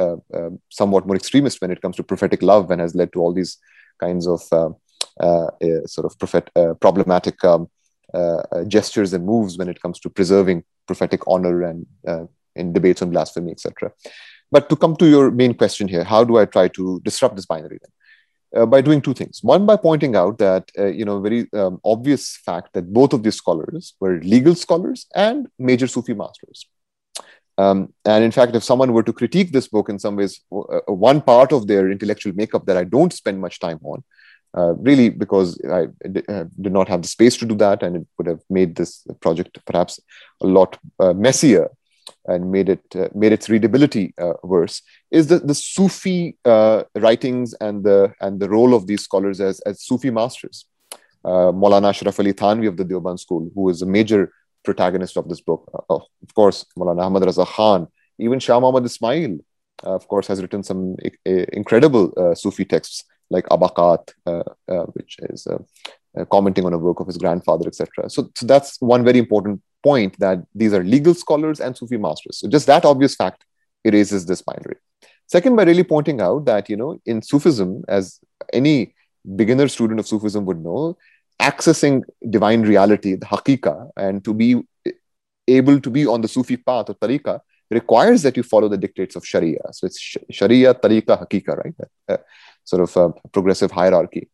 somewhat more extremist when it comes to prophetic love and has led to all these kinds of sort of prophet, problematic um, gestures and moves when it comes to preserving prophetic honor and in debates on blasphemy, etc. But to come to your main question here, how do I try to disrupt this binary then? Uh, by doing two things. One, by pointing out that, uh, you know, very um, obvious fact that both of these scholars were legal scholars and major Sufi masters. Um, and in fact, if someone were to critique this book in some ways, uh, one part of their intellectual makeup that I don't spend much time on, uh, really because I uh, did not have the space to do that, and it would have made this project perhaps a lot uh, messier and made it uh, made its readability uh, worse is the the Sufi uh, writings and the and the role of these scholars as as Sufi masters. Uh, Maulana Ashraf Ali Thanvi of the Deoband school, who is a major protagonist of this book, uh, of course, Maulana Ahmad Raza Khan, even Shah Muhammad Ismail, uh, of course, has written some incredible Sufi texts like Abaqat, which is commenting on a work of his grandfather, etc. So, so that's one very important point that these are legal scholars and Sufi masters. So just that obvious fact erases this binary. Second, by really pointing out that, you know, in Sufism, as any beginner student of Sufism would know, accessing divine reality, the hakika, and to be able to be on the Sufi path or tariqa requires that you follow the dictates of Sharia. So it's Sharia, tariqa, hakika, right? Uh, sort of a progressive hierarchy.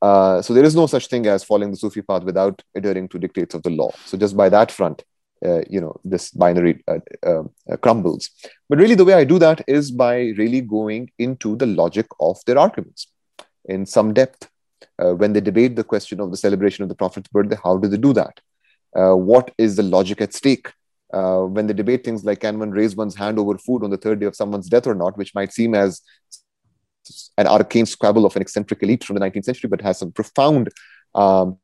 Uh, so there is no such thing as following the Sufi path without adhering to dictates of the law. So just by that front, uh, you know, this binary uh, um, uh, crumbles. But really, the way I do that is by really going into the logic of their arguments in some depth. Uh, when they debate the question of the celebration of the Prophet's birthday, how do they do that? what is the logic at stake? when they debate things like can one raise one's hand over food on the third day of someone's death or not, which might seem as an arcane squabble of an eccentric elite from the 19th century, but has some profound um,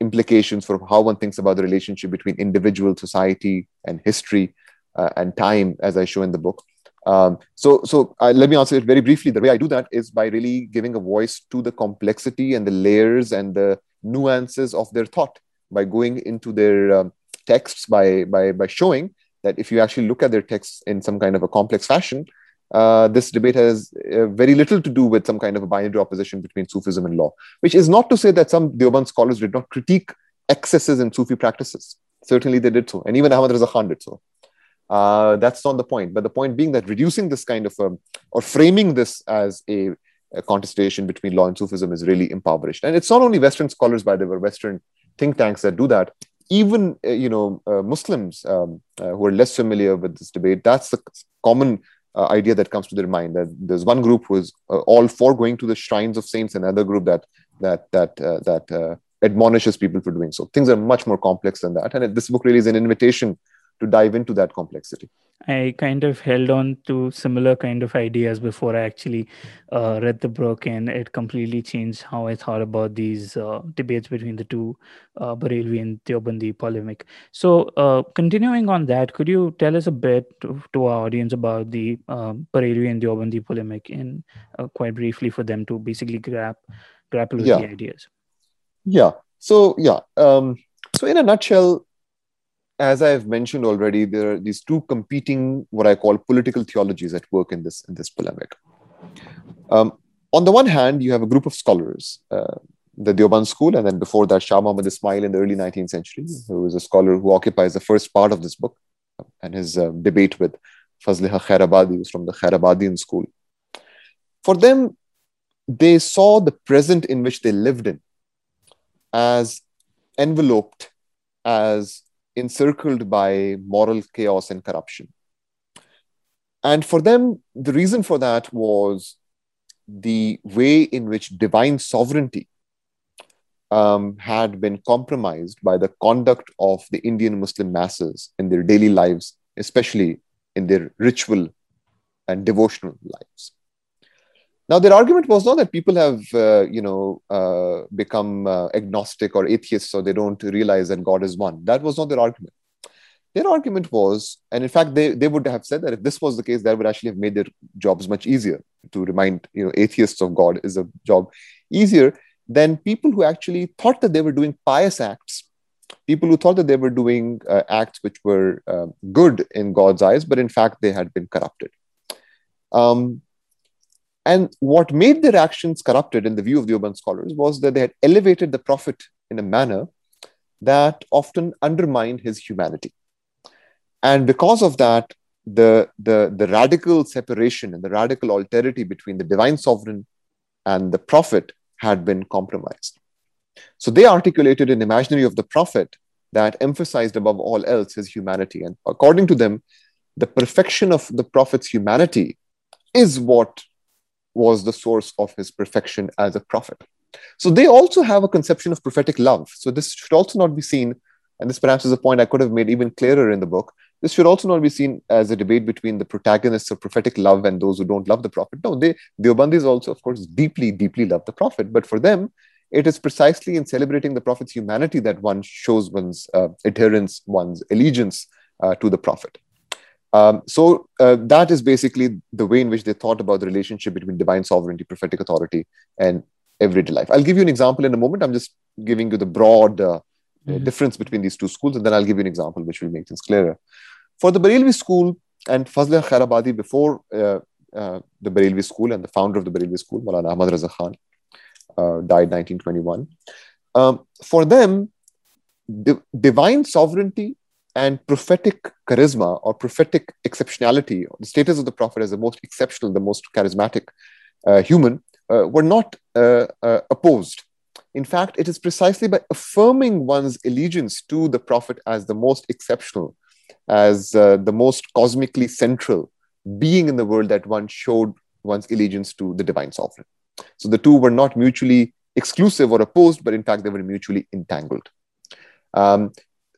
implications for how one thinks about the relationship between individual society and history uh, and time, as I show in the book. Um, so, so uh, let me answer it very briefly. The way I do that is by really giving a voice to the complexity and the layers and the nuances of their thought by going into their um, texts by by by showing that if you actually look at their texts in some kind of a complex fashion, uh, this debate has uh, very little to do with some kind of a binary opposition between Sufism and law, which is not to say that some Deoband scholars did not critique excesses in Sufi practices. Certainly they did so. And even Ahmad Raza Khan did so. Uh, that's not the point. But the point being that reducing this kind of, um, or framing this as a, a, contestation between law and Sufism is really impoverished. And it's not only Western scholars, by the way, Western think tanks that do that. Even, uh, you know, uh, Muslims um, uh, who are less familiar with this debate, that's the common uh, idea that comes to their mind. That there's one group who is uh, all for going to the shrines of saints, another group that that that uh, that uh, admonishes people for doing so. Things are much more complex than that. And this book really is an invitation to dive into that complexity. I kind of held on to similar kind of ideas before I actually uh, read the book, and it completely changed how I thought about these uh, debates between the two, uh, Barelvi and Deobandi polemic. So, uh, continuing on that, could you tell us a bit to, to our audience about the uh, Barelvi and Deobandi polemic, in uh, quite briefly for them to basically grab grapple with yeah. the ideas? Yeah. So yeah. Um, so in a nutshell, as I've mentioned already, there are these two competing, what I call political theologies at work in this in this polemic. Um, on the one hand, you have a group of scholars, uh, the Deoband school, and then before that, Shah Muhammad Ismail in the early 19th century, who is a scholar who occupies the first part of this book, and his uh, debate with Fazl-i Haqq Khairabadi, who's from the Khairabadian school. For them, they saw the present in which they lived in as enveloped as encircled by moral chaos and corruption. And for them, the reason for that was the way in which divine sovereignty um, had been compromised by the conduct of the Indian Muslim masses in their daily lives, especially in their ritual and devotional lives. Now, their argument was not that people have, uh, you know, uh, become uh, agnostic or atheists, or they don't realize that God is one. That was not their argument. Their argument was, and in fact, they, they would have said that if this was the case, that would actually have made their jobs much easier. To remind, you know, atheists of God is a job easier than people who actually thought that they were doing pious acts, people who thought that they were doing uh, acts which were uh, good in God's eyes, but in fact they had been corrupted. Um, and what made their actions corrupted in the view of the urban scholars was that they had elevated the Prophet in a manner that often undermined his humanity. And because of that, the, the, the radical separation and the radical alterity between the divine sovereign and the Prophet had been compromised. So they articulated an imaginary of the Prophet that emphasized above all else his humanity. And according to them, the perfection of the Prophet's humanity is what was the source of his perfection as a prophet. So they also have a conception of prophetic love. So this should also not be seen, and this perhaps is a point I could have made even clearer in the book. This should also not be seen as a debate between the protagonists of prophetic love and those who don't love the prophet. No, they Deobandis also, of course, deeply, deeply love the prophet. But for them, it is precisely in celebrating the prophet's humanity that one shows one's uh, adherence, one's allegiance uh, to the prophet. Um, so uh, that is basically the way in which they thought about the relationship between divine sovereignty, prophetic authority, and everyday life. I'll give you an example in a moment. I'm just giving you the broad uh, mm-hmm. difference between these two schools, and then I'll give you an example which will make things clearer. For the Barelvi school and Fazl Khairabadi, before uh, uh, the Barelvi school and the founder of the Barelvi school, Maulana Ahmad Raza Khan, uh, died 1921. Um, for them, di- divine sovereignty and prophetic charisma or prophetic exceptionality, the status of the prophet as the most exceptional, the most charismatic uh, human, uh, were not uh, uh, opposed. In fact, it is precisely by affirming one's allegiance to the prophet as the most exceptional, as uh, the most cosmically central being in the world that one showed one's allegiance to the divine sovereign. So the two were not mutually exclusive or opposed, but in fact, they were mutually entangled. Um,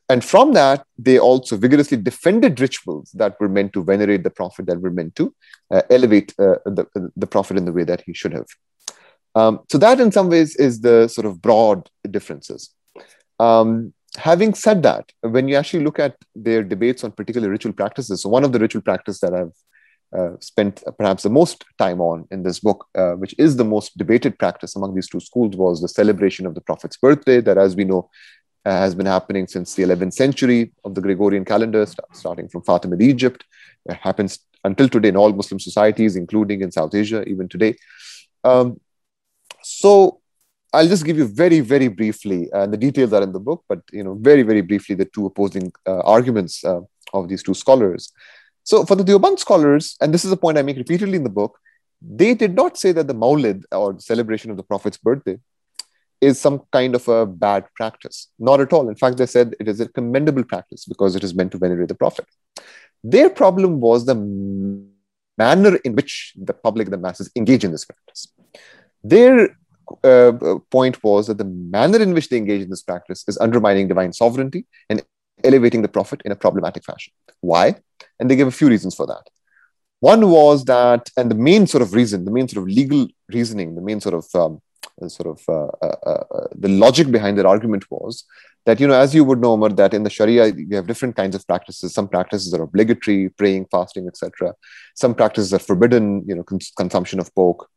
and from that, they also vigorously defended rituals that were meant to venerate the Prophet, that were meant to uh, elevate uh, the, the Prophet in the way that he should have. Um, so, that in some ways is the sort of broad differences. Um, having said that, when you actually look at their debates on particular ritual practices, so one of the ritual practices that I've uh, spent perhaps the most time on in this book, uh, which is the most debated practice among these two schools, was the celebration of the Prophet's birthday, that, as we know, uh, has been happening since the 11th century of the Gregorian calendar, st- starting from Fatimid Egypt. It happens until today in all Muslim societies, including in South Asia, even today. Um, so I'll just give you very, very briefly, and uh, the details are in the book, but you know, very, very briefly, the two opposing uh, arguments uh, of these two scholars. So for the Deoband scholars, and this is a point I make repeatedly in the book, they did not say that the Maulid or celebration of the Prophet's birthday is some kind of a bad practice. Not at all. In fact, they said it is a commendable practice because it is meant to venerate the Prophet. Their problem was the manner in which the public, the masses, engage in this practice. Their uh, point was that the manner in which they engage in this practice is undermining divine sovereignty and elevating the Prophet in a problematic fashion. Why? And they gave a few reasons for that. One was that, and the main sort of reason, the main sort of legal reasoning, the main sort of um, sort of uh, uh, uh, the logic behind their argument was that you know as you would know Umar, that in the sharia you have different kinds of practices. Some practices are obligatory praying fasting etc some practices are forbidden you know cons- consumption of pork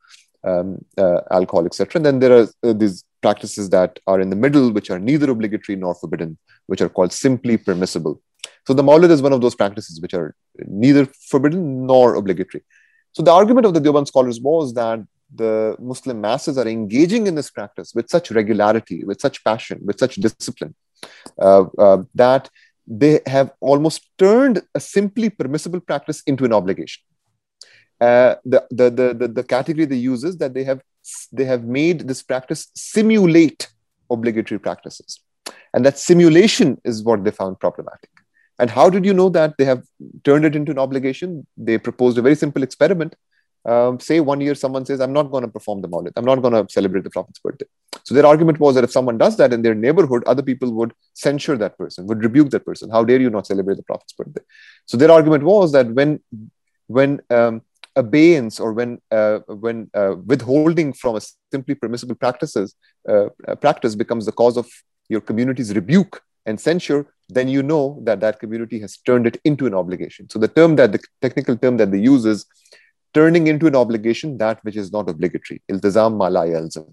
um, uh, alcohol etc and then there are uh, these practices that are in the middle which are neither obligatory nor forbidden which are called simply permissible. So the maulid is one of those practices which are neither forbidden nor obligatory. So the argument of the Deoband scholars was that the Muslim masses are engaging in this practice with such regularity, with such passion, with such discipline, uh, uh, that they have almost turned a simply permissible practice into an obligation. Uh, the, the, the, the, the category they use is that they have, they have made this practice simulate obligatory practices. And that simulation is what they found problematic. And how did you know that they have turned it into an obligation? They proposed a very simple experiment um, say one year someone says, I'm not going to perform the Maulid, I'm not going to celebrate the Prophet's birthday. So their argument was that if someone does that in their neighborhood, other people would censure that person, would rebuke that person. How dare you not celebrate the Prophet's birthday? So their argument was that when when um, abeyance or when uh, when uh, withholding from a simply permissible practices uh, practice becomes the cause of your community's rebuke and censure, then you know that that community has turned it into an obligation. So the term that the technical term that they use is turning into an obligation that which is not obligatory. Iltizam ma la yalzam.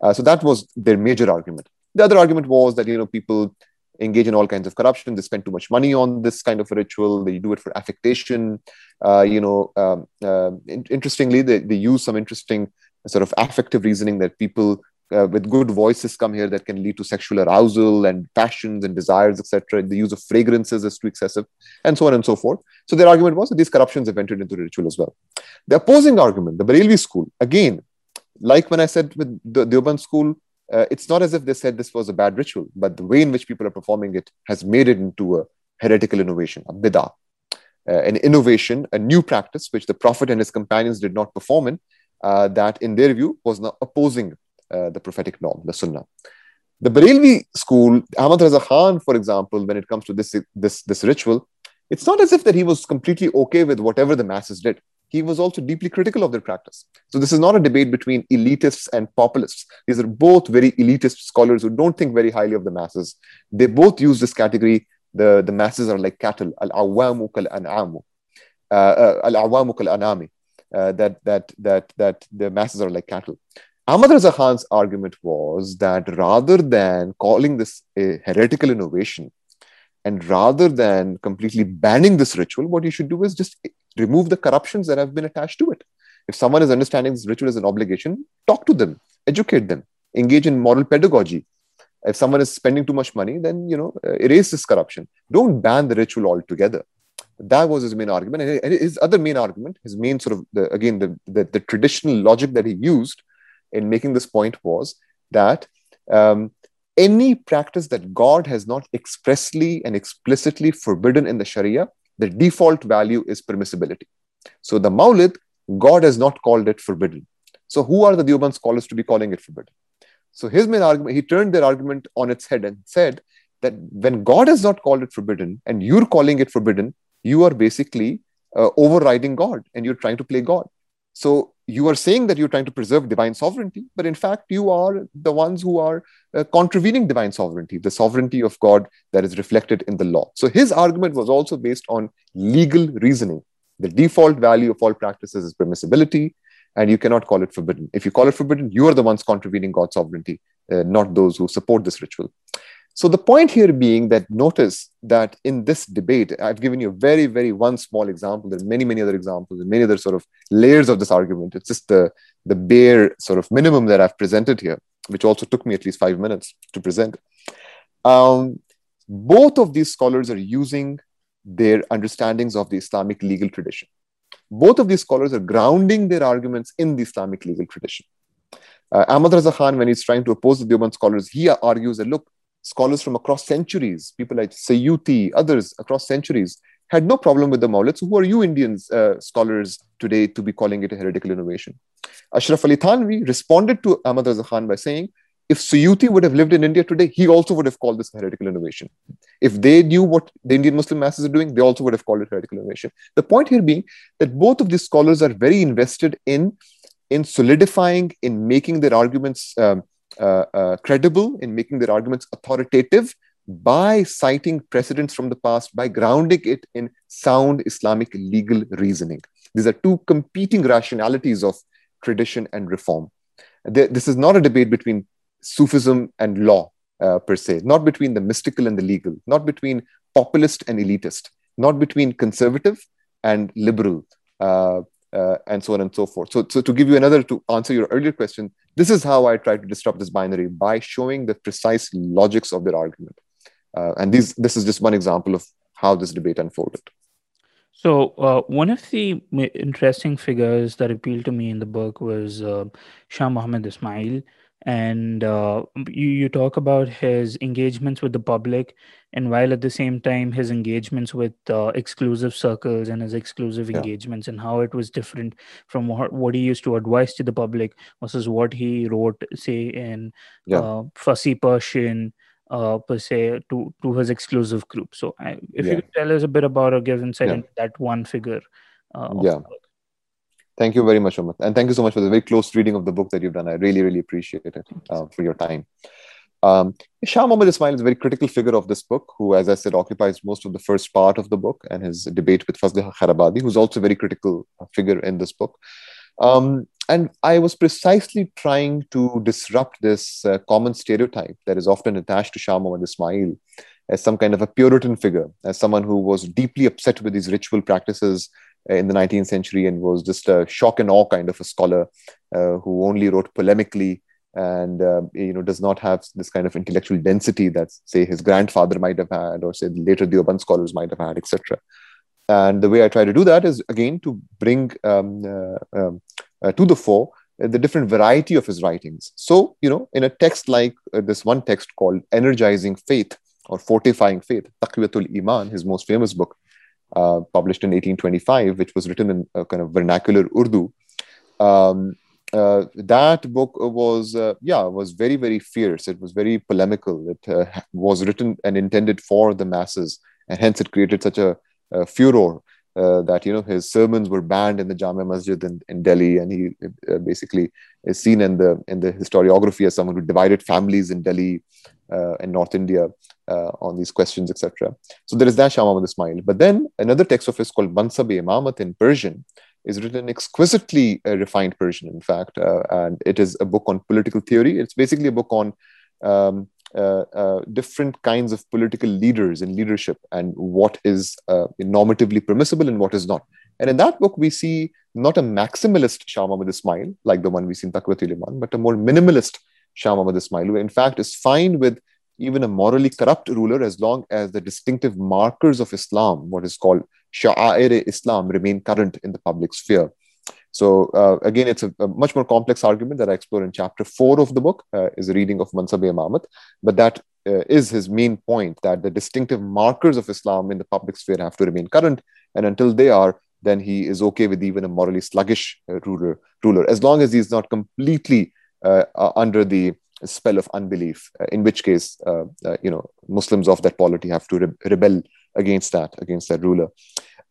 Uh, so that was their major argument. The other argument was that you know people engage in all kinds of corruption. They spend too much money on this kind of a ritual. They do it for affectation. Uh, you know, um, uh, in- interestingly, they, they use some interesting sort of affective reasoning that people uh, with good voices come here that can lead to sexual arousal and passions and desires, etc. The use of fragrances is too excessive, and so on and so forth. So their argument was that these corruptions have entered into the ritual as well. The opposing argument, the Barelvi school, again, like when I said with the Deoband school, uh, it's not as if they said this was a bad ritual, but the way in which people are performing it has made it into a heretical innovation, a bid'ah, uh, an innovation, a new practice which the Prophet and his companions did not perform in, uh, that in their view was not opposing uh, the prophetic norm, the Sunnah. The Barelvi school, Ahmad Raza Khan, for example, when it comes to this, this, this ritual, it's not as if that he was completely okay with whatever the masses did. He was also deeply critical of their practice. So this is not a debate between elitists and populists. These are both very elitist scholars who don't think very highly of the masses. They both use this category. The, the masses are like cattle. Al-awamu kal-an'amu. Uh, uh, al-awamu kal-anami. That, that, that, that the masses are like cattle. Ahmad Khan's argument was that rather than calling this a heretical innovation, and rather than completely banning this ritual, what you should do is just remove the corruptions that have been attached to it. If someone is understanding this ritual as an obligation, talk to them, educate them, engage in moral pedagogy. If someone is spending too much money, then you know uh, erase this corruption. Don't ban the ritual altogether. That was his main argument, and his other main argument, his main sort of the, again the, the the traditional logic that he used in making this point was that um, any practice that God has not expressly and explicitly forbidden in the Sharia, the default value is permissibility. So the Maulid, God has not called it forbidden. So who are the Deoband scholars to be calling it forbidden? So his main argument, he turned their argument on its head and said that when God has not called it forbidden and you're calling it forbidden, you are basically uh, overriding God and you're trying to play God. So you are saying that you're trying to preserve divine sovereignty, but in fact, you are the ones who are uh, contravening divine sovereignty, the sovereignty of God that is reflected in the law. So his argument was also based on legal reasoning. The default value of all practices is permissibility, and you cannot call it forbidden. If you call it forbidden, you are the ones contravening God's sovereignty, uh, not those who support this ritual. So the point here being that notice that in this debate, I've given you a very, very one small example. There are many, many other examples and many other sort of layers of this argument. It's just the, the bare sort of minimum that I've presented here, which also took me at least five minutes to present. Um, both of these scholars are using their understandings of the Islamic legal tradition. Both of these scholars are grounding their arguments in the Islamic legal tradition. Uh, Ahmad Raza Khan, when he's trying to oppose the Deoband scholars, he argues that look, scholars from across centuries, people like Suyuti, others across centuries, had no problem with the Maulid. So who are you Indians uh, scholars today to be calling it a heretical innovation? Ashraf Ali Thanvi responded to Ahmad Raza Khan by saying, if Suyuti would have lived in India today, he also would have called this heretical innovation. If they knew what the Indian Muslim masses are doing, they also would have called it heretical innovation. The point here being that both of these scholars are very invested in, in solidifying, in making their arguments um, credible, in making their arguments authoritative by citing precedents from the past, by grounding it in sound Islamic legal reasoning. These are two competing rationalities of tradition and reform. This is not a debate between Sufism and law uh, per se, not between the mystical and the legal, not between populist and elitist, not between conservative and liberal, uh, uh, and so on and so forth. So, so to give you another to answer your earlier question, this is how I try to disrupt this binary by showing the precise logics of their argument. Uh, and these, this is just one example of how this debate unfolded. So, uh, one of the interesting figures that appealed to me in the book was uh, Shah Muhammad Ismail and uh, you, you talk about his engagements with the public and while at the same time his engagements with uh, exclusive circles and his exclusive yeah. engagements and how it was different from what, what he used to advise to the public versus what he wrote say in yeah. uh, fussy persian uh, per se to to his exclusive group so I, if yeah. you could tell us a bit about or give insight into that one figure uh, yeah Thank you very much, Amit. And thank you so much for the very close reading of the book that you've done. I really, really appreciate it uh, for your time. Um, Shah Muhammad Ismail is a very critical figure of this book, who, as I said, occupies most of the first part of the book and his debate with Fazl Khairabadi, who's also a very critical figure in this book. Um, and I was precisely trying to disrupt this uh, common stereotype that is often attached to Shah Muhammad Ismail as some kind of a Puritan figure, as someone who was deeply upset with these ritual practices in the 19th century and was just a shock and awe kind of a scholar uh, who only wrote polemically and uh, you know does not have this kind of intellectual density that say his grandfather might have had or say later Deoband scholars might have had etc and the way i try to do that is again to bring um, uh, um, uh, to the fore the different variety of his writings. So you know in a text like uh, this one text called energizing faith or fortifying faith taqwiyatul iman his most famous book uh, published in 1825, which was written in a kind of vernacular Urdu. Um, uh, that book was, uh, yeah, was very, very fierce. It was very polemical. It uh, was written and intended for the masses, and hence it created such a, a furor uh, that you know his sermons were banned in the Jama Masjid in, in Delhi, and he uh, basically is seen in the in the historiography as someone who divided families in Delhi and North India uh, on these questions, etc. So there is that Shah Muhammad Ismail. But then another text of his called Mansab-e Imamat in Persian is written in exquisitely uh, refined Persian, in fact, uh, and it is a book on political theory. It's basically a book on um, uh, uh, different kinds of political leaders and leadership and what is uh, normatively permissible and what is not. And in that book, we see not a maximalist Shah Muhammad Ismail, like the one we see in Taqwiyatul Iman, but a more minimalist Shah Muhammad Ismail, who in fact is fine with even a morally corrupt ruler as long as the distinctive markers of Islam, what is called Sha'air Islam, remain current in the public sphere. So uh, again, it's a, a, much more complex argument that I explore in chapter four of the book, uh, is a reading of Mansab-e Imamat. But that uh, is his main point, that the distinctive markers of Islam in the public sphere have to remain current. And until they are, then he is okay with even a morally sluggish uh, ruler, ruler, as long as he's not completely uh, uh, under the spell of unbelief, uh, in which case, uh, uh, you know, Muslims of that polity have to re- rebel against that, against that ruler.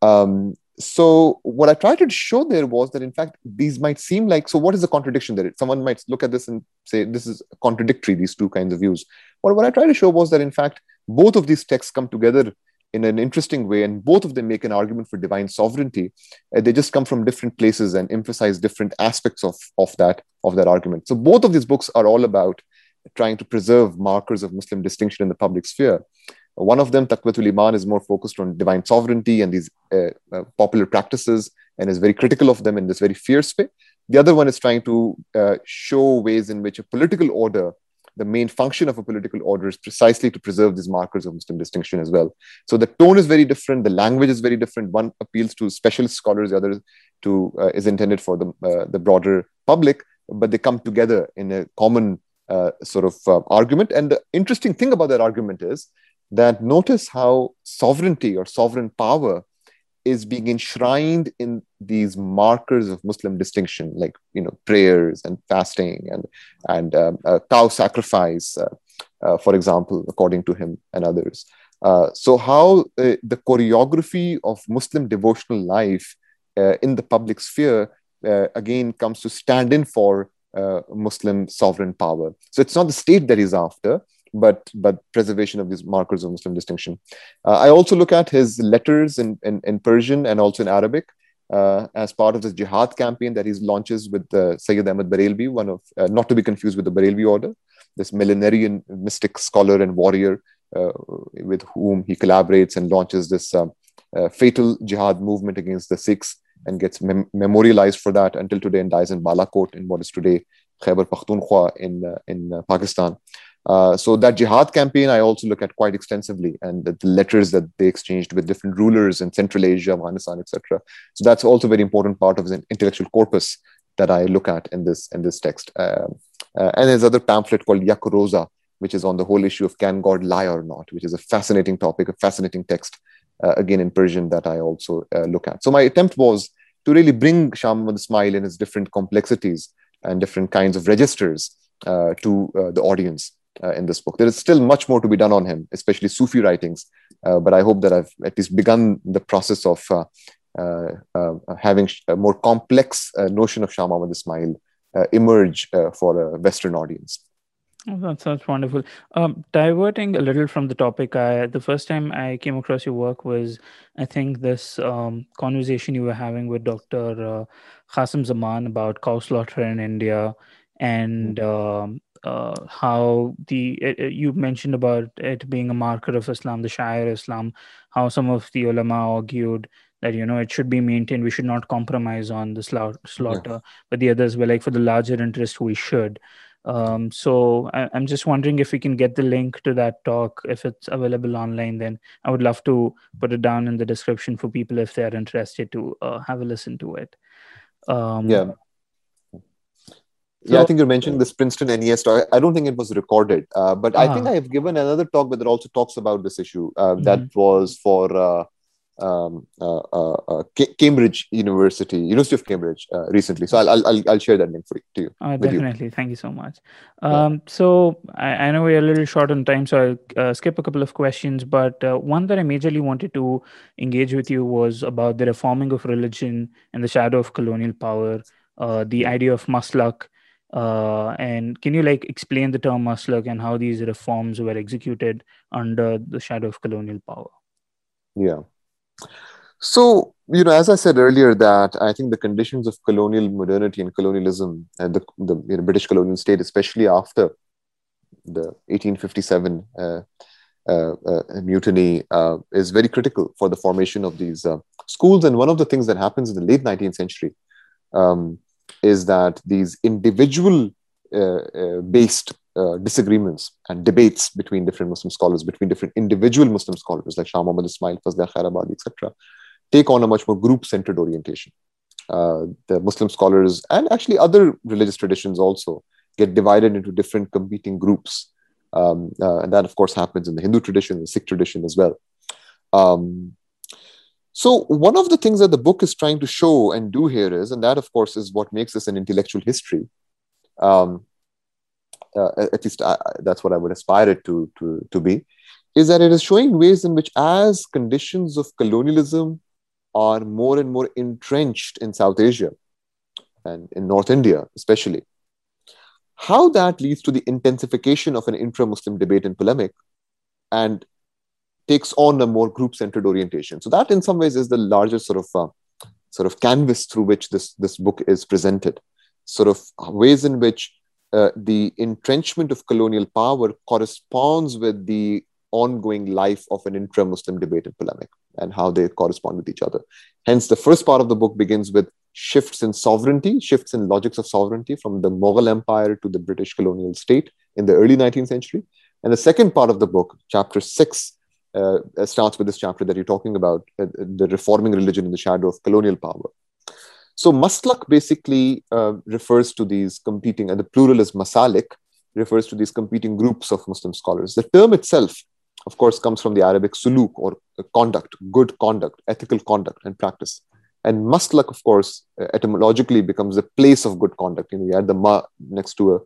Um, so what I tried to show there was that in fact these might seem like so what is the contradiction there? Someone might look at this and say this is contradictory, these two kinds of views. Well, what I tried to show was that in fact both of these texts come together in an interesting way, and both of them make an argument for divine sovereignty. Uh, they just come from different places and emphasize different aspects of, of that of that argument. So both of these books are all about trying to preserve markers of Muslim distinction in the public sphere. One of them, Taqwiyatul Iman, is more focused on divine sovereignty and these uh, uh, popular practices and is very critical of them in this very fierce way. The other one is trying to uh, show ways in which a political order, the main function of a political order is precisely to preserve these markers of Muslim distinction as well. So the tone is very different, the language is very different. One appeals to specialist scholars, the other to, uh, is intended for the, uh, the broader public, but they come together in a common uh, sort of uh, argument. And the interesting thing about that argument is that notice how sovereignty or sovereign power is being enshrined in these markers of Muslim distinction, like you know prayers and fasting and and um, cow sacrifice, uh, uh, for example, according to him and others. Uh, so how uh, the choreography of Muslim devotional life uh, in the public sphere uh, again comes to stand in for Muslim sovereign power. So it's not the state that he's after, but but preservation of these markers of Muslim distinction. Uh, I also look at his letters in, in, in Persian and also in Arabic uh, as part of this jihad campaign that he launches with uh, Sayyid Ahmad Barelvi, one of uh, not to be confused with the Barelvi order, this millenarian mystic scholar and warrior uh, with whom he collaborates and launches this um, uh, fatal jihad movement against the Sikhs and gets mem- memorialized for that until today and dies in Balakot in what is today Khyber Pakhtunkhwa in in Pakistan. Uh, so that jihad campaign I also look at quite extensively, and the, the letters that they exchanged with different rulers in Central Asia, Afghanistan, etc. So that's also a very important part of the intellectual corpus that I look at in this in this text. Uh, uh, and there's other pamphlet called Yak Rozi, which is on the whole issue of can God lie or not, which is a fascinating topic, a fascinating text, uh, again in Persian that I also uh, look at. So my attempt was to really bring Shah Muhammad Ismail in its different complexities and different kinds of registers to the audience uh, in this book. There is still much more to be done on him, especially Sufi writings. Uh, but I hope that I've at least begun the process of uh, uh, uh having a more complex uh, notion of Shah Muhammad Ismail emerge for a Western audience. Oh, that sounds wonderful. Um, diverting a little from the topic, I, the first time I came across your work was, I think, this um, conversation you were having with Dr. Qasim Zaman about cow slaughter in India and mm-hmm. um, uh, how the uh, you mentioned about it being a marker of Islam, the Shair Islam, how some of the ulama argued that you know it should be maintained, we should not compromise on the slaughter, yeah. but the others were like for the larger interest we should. Um, so I, am just wondering if we can get the link to that talk if it's available online. Then I would love to put it down in the description for people if they are interested to uh, have a listen to it. Um, yeah, so, yeah, I think you're mentioning this Princeton NES talk. I don't think it was recorded, uh, but uh-huh. I think ah. I have given another talk that also talks about this issue. Uh, mm-hmm. That was for uh, um, uh, uh, Cambridge University, University of Cambridge, recently. So I'll, I'll I'll share that link for you. To you definitely, you. thank you so much. Um, yeah. So I, I, know we're a little short on time, so I'll skip a couple of questions. But one that I majorly wanted to engage with you was about the reforming of religion in the shadow of colonial power. the idea of maslak uh, and can you like explain the term maslak and how these reforms were executed under the shadow of colonial power? Yeah. So, you know, as I said earlier, that I think the conditions of colonial modernity and colonialism and the, the you know, British colonial state, especially after the 1857 uh, uh, uh, mutiny, uh, is very critical for the formation of these uh, schools. And one of the things that happens in the late 19th century um, is that these individual uh, uh, based uh, disagreements and debates between different Muslim scholars, between different individual Muslim scholars like Shah Muhammad Ismail, Fazl Khairabadi, etc., take on a much more group centered orientation. Uh, the Muslim scholars and actually other religious traditions also get divided into different competing groups. Um, uh, and that, of course, happens in the Hindu tradition, the Sikh tradition as well. Um, so, one of the things that the book is trying to show and do here is, and that of course is what makes this an intellectual history. Um, uh, at least I, that's what I would aspire it to, to, to be, is that it is showing ways in which, as conditions of colonialism are more and more entrenched in South Asia and in North India, especially. How that leads to the intensification of an intra Muslim debate and polemic and takes on a more group centered orientation. So, that in some ways is the larger sort of uh, sort of canvas through which this, this book is presented, sort of ways in which uh, the entrenchment of colonial power corresponds with the ongoing life of an intra Muslim debate and polemic and how they correspond with each other. Hence, the first part of the book begins with shifts in sovereignty, shifts in logics of sovereignty from the Mughal Empire to the British colonial state in the early 19th century. And the second part of the book, chapter six, uh, starts with this chapter that you're talking about uh, the reforming religion in the shadow of colonial power. So, maslak basically uh, refers to these competing, and the plural is masalik, refers to these competing groups of Muslim scholars. The term itself of course, comes from the Arabic suluk or conduct, good conduct, ethical conduct and practice. And maslak, of course, etymologically becomes a place of good conduct. You know, you add the ma next to a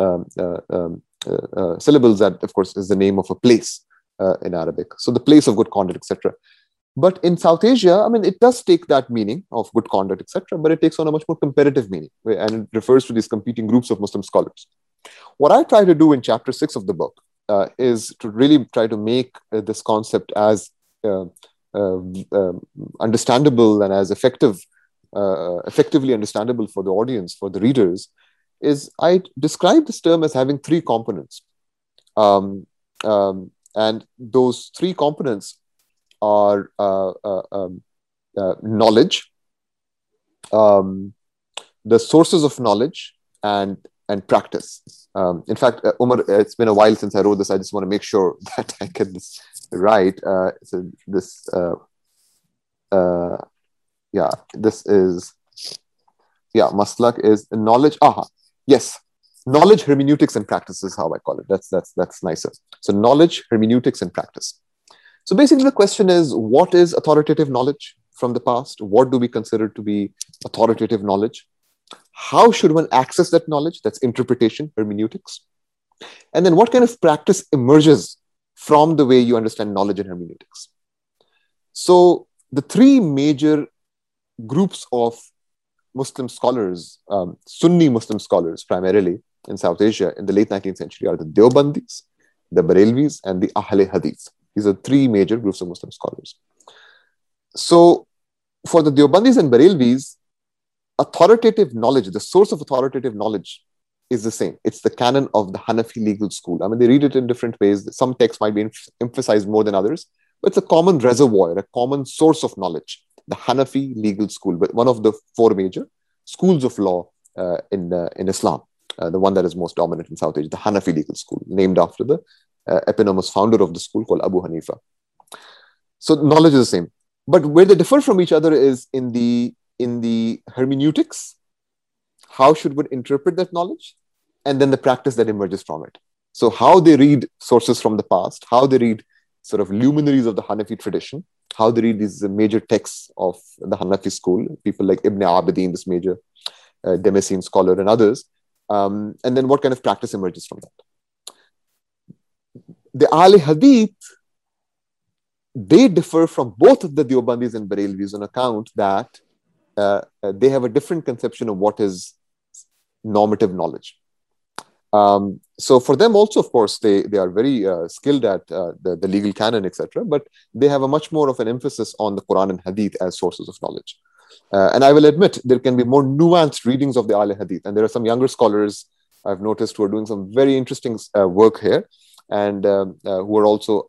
um, uh, um, uh, uh, syllables that, of course, is the name of a place uh, in Arabic. So the place of good conduct, etc. But in South Asia, I mean, it does take that meaning of good conduct, etc. But it takes on a much more comparative meaning, and it refers to these competing groups of Muslim scholars. What I try to do in chapter six of the book uh, is to really try to make uh, this concept as uh, uh um, understandable and as effective, uh, effectively understandable for the audience, for the readers, is I describe this term as having three components. Um, um, and those three components are uh, um, knowledge, um, the sources of knowledge, and and practice. Um, in fact, uh, Umar, it's been a while since I wrote this. I just want to make sure that I get this right. Uh, so this, uh, uh, yeah, this is, yeah, maslak is knowledge. Aha, yes, knowledge, hermeneutics, and practice is how I call it. That's that's that's nicer. So knowledge, hermeneutics, and practice. So basically, the question is, what is authoritative knowledge from the past? What do we consider to be authoritative knowledge? How should one access that knowledge? That's interpretation, hermeneutics. And then what kind of practice emerges from the way you understand knowledge and hermeneutics? So the three major groups of Muslim scholars, um, Sunni Muslim scholars primarily in South Asia in the late 19th century are the Deobandis, the Barelvis, and the Ahle Hadith. These are three major groups of Muslim scholars. So for the Deobandis and Barelvis, authoritative knowledge, the source of authoritative knowledge is the same. It's the canon of the Hanafi legal school. I mean, they read it in different ways. Some texts might be emphasized more than others, but it's a common reservoir, a common source of knowledge. The Hanafi legal school, but one of the four major schools of law uh, in uh, in Islam, uh, the one that is most dominant in South Asia, the Hanafi legal school, named after the uh, eponymous founder of the school called Abu Hanifa. So knowledge is the same, but where they differ from each other is in the in the hermeneutics, how should one interpret that knowledge, and then the practice that emerges from it. So, how they read sources from the past, how they read sort of luminaries of the Hanafi tradition, how they read these major texts of the Hanafi school, people like Ibn Abidin, this major uh, scholar, and others, um, and then what kind of practice emerges from that. The Ahle Hadith, they differ from both of the Deobandis and Barelvis on account that uh, uh, they have a different conception of what is normative knowledge. Um, so for them also, of course, they, they are very uh, skilled at uh, the, the legal canon, etc. But they have a much more of an emphasis on the Quran and Hadith as sources of knowledge. Uh, and I will admit there can be more nuanced readings of the Al Hadith. And there are some younger scholars I've noticed who are doing some very interesting uh, work here and um, who are also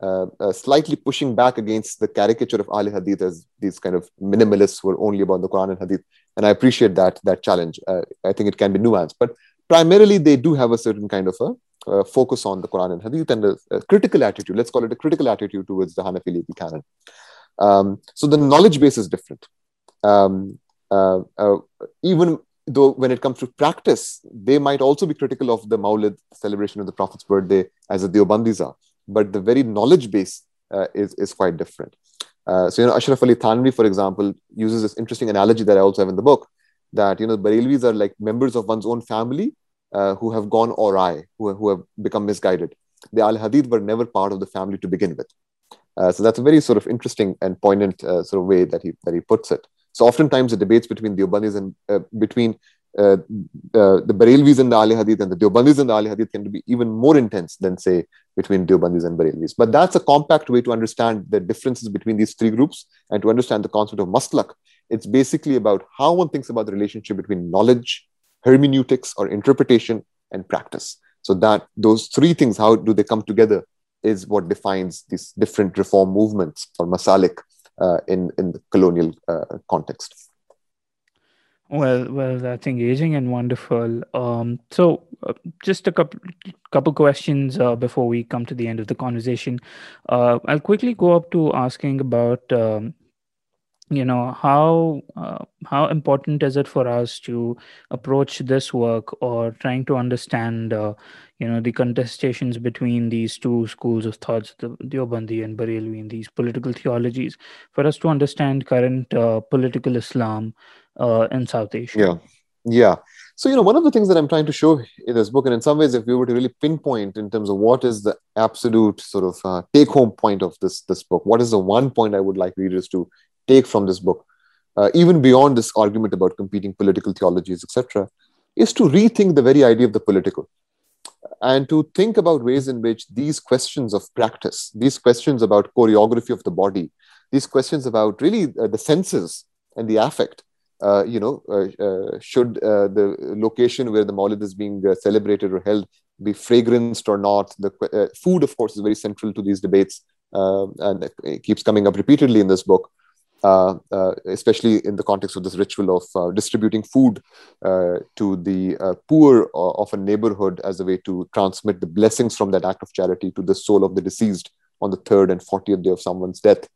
uh, uh, slightly pushing back against the caricature of Ahl Hadith as these kind of minimalists who are only about the Quran and Hadith. And I appreciate that that challenge. Uh, I think it can be nuanced, but primarily they do have a certain kind of a uh, focus on the Quran and Hadith and a, a, critical attitude. Let's call it a critical attitude towards the Hanafi legal canon. Um, so the knowledge base is different. Um, uh, uh, even though when it comes to practice, they might also be critical of the Maulid celebration of the Prophet's birthday as a Deobandis are but the very knowledge base uh, is, is quite different. Uh, so, you know, Ashraf Ali Thanvi, for example, uses this interesting analogy that I also have in the book that, you know, Barelvis are like members of one's own family uh, who have gone awry, who, who have become misguided. The Al Hadith were never part of the family to begin with. Uh, so that's a very sort of interesting and poignant sort of way that he that he puts it. So oftentimes the debates between the Deobandis and uh, between uh, uh, the Barelvis and the Ahle Hadith and the Deobandis and the Ahle Hadith can be even more intense than say between Deobandis and Barelvis. But that's a compact way to understand the differences between these three groups and to understand the concept of maslak. It's basically about how one thinks about the relationship between knowledge, hermeneutics or interpretation, and practice. So that those three things, how do they come together, is what defines these different reform movements or masalik in in the colonial uh, context. Well, well, that's engaging and wonderful. Um, so, uh, just a couple couple questions uh, before we come to the end of the conversation. Uh, I'll quickly go up to asking about, um, you know, how uh, how important is it for us to approach this work or trying to understand, uh, you know, the contestations between these two schools of thoughts, the Deobandi and Barelvi, in these political theologies, for us to understand current uh, political Islam uh, in South Asia. Yeah, yeah. So you know, one of the things that I'm trying to show in this book, and in some ways, if we were to really pinpoint in terms of what is the absolute sort of uh, take-home point of this this book, what is the one point I would like readers to take from this book, uh, even beyond this argument about competing political theologies, etc., is to rethink the very idea of the political and to think about ways in which these questions of practice, these questions about choreography of the body, these questions about really uh, the senses and the affect uh, you know, uh, uh, should the location where the Maulid is being celebrated or held be fragranced or not? The food, of course, is very central to these debates, and it keeps coming up repeatedly in this book. Uh, uh, especially in the context of this ritual of uh, distributing food to the poor of a neighborhood as a way to transmit the blessings from that act of charity to the soul of the deceased on the third and 40th day of someone's death.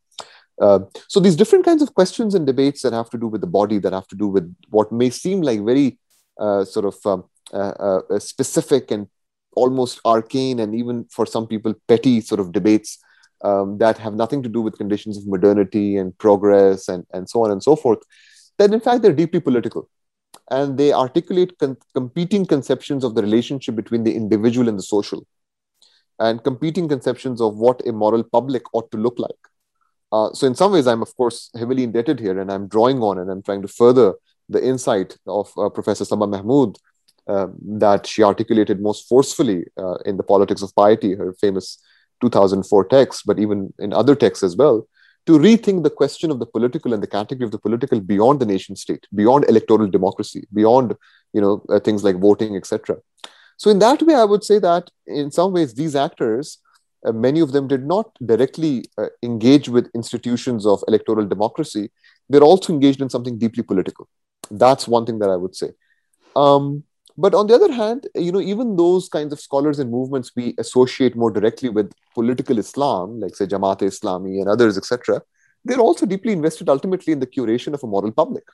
Uh, so these different kinds of questions and debates that have to do with the body, that have to do with what may seem like very uh, sort of um, uh, specific and almost arcane, and even for some people petty sort of debates um, that have nothing to do with conditions of modernity and progress and, and so on and so forth. That in fact they're deeply political, and they articulate con- competing conceptions of the relationship between the individual and the social, and competing conceptions of what a moral public ought to look like. Uh, so in some ways, I'm of course heavily indebted here, and I'm drawing on and I'm trying to further the insight of uh, Professor Saba Mahmood um, that she articulated most forcefully uh, in the Politics of Piety, her famous 2004 text, but even in other texts as well, to rethink the question of the political and the category of the political beyond the nation state, beyond electoral democracy, beyond you know uh, things like voting, etc. So in that way, I would say that in some ways these actors uh, many of them did not directly uh, engage with institutions of electoral democracy. They're also engaged in something deeply political. That's one thing that I would say. Um, but on the other hand, you know, even those kinds of scholars and movements we associate more directly with political Islam, like say Jamaat Islami and others, etc., they're also deeply invested ultimately in the curation of a moral public.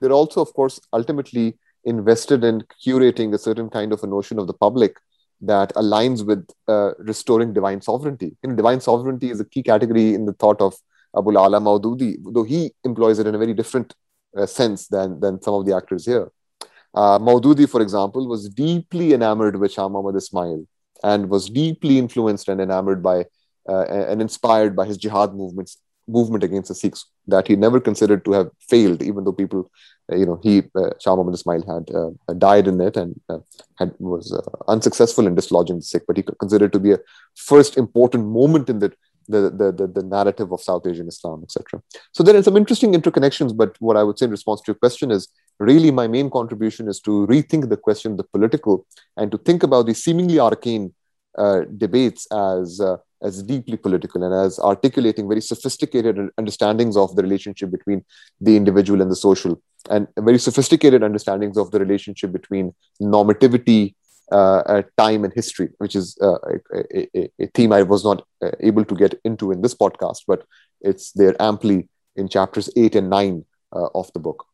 They're also, of course, ultimately invested in curating a certain kind of a notion of the public that aligns with uh, restoring divine sovereignty. You know, divine sovereignty is a key category in the thought of Abul Ala Maududi, though he employs it in a very different uh, sense than, than some of the actors here. Uh, Maududi, for example, was deeply enamored with Shah Muhammad Ismail and was deeply influenced and enamored by uh, and inspired by his jihad movements movement against the Sikhs that he never considered to have failed, even though people, uh, you know, he uh, Shah Muhammad Ismail had uh, died in it and uh, had was uh, unsuccessful in dislodging the Sikh, but he considered to be a first important moment in the the, the, the, the narrative of South Asian Islam, etc. So there are some interesting interconnections, but what I would say in response to your question is really my main contribution is to rethink the question of the political and to think about these seemingly arcane uh, debates as as deeply political and as articulating very sophisticated understandings of the relationship between the individual and the social, and very sophisticated understandings of the relationship between normativity, uh, uh, time, and history, which is uh, a, a, a, theme I was not uh, able to get into in this podcast, but it's there amply in chapters eight and nine uh, of the book.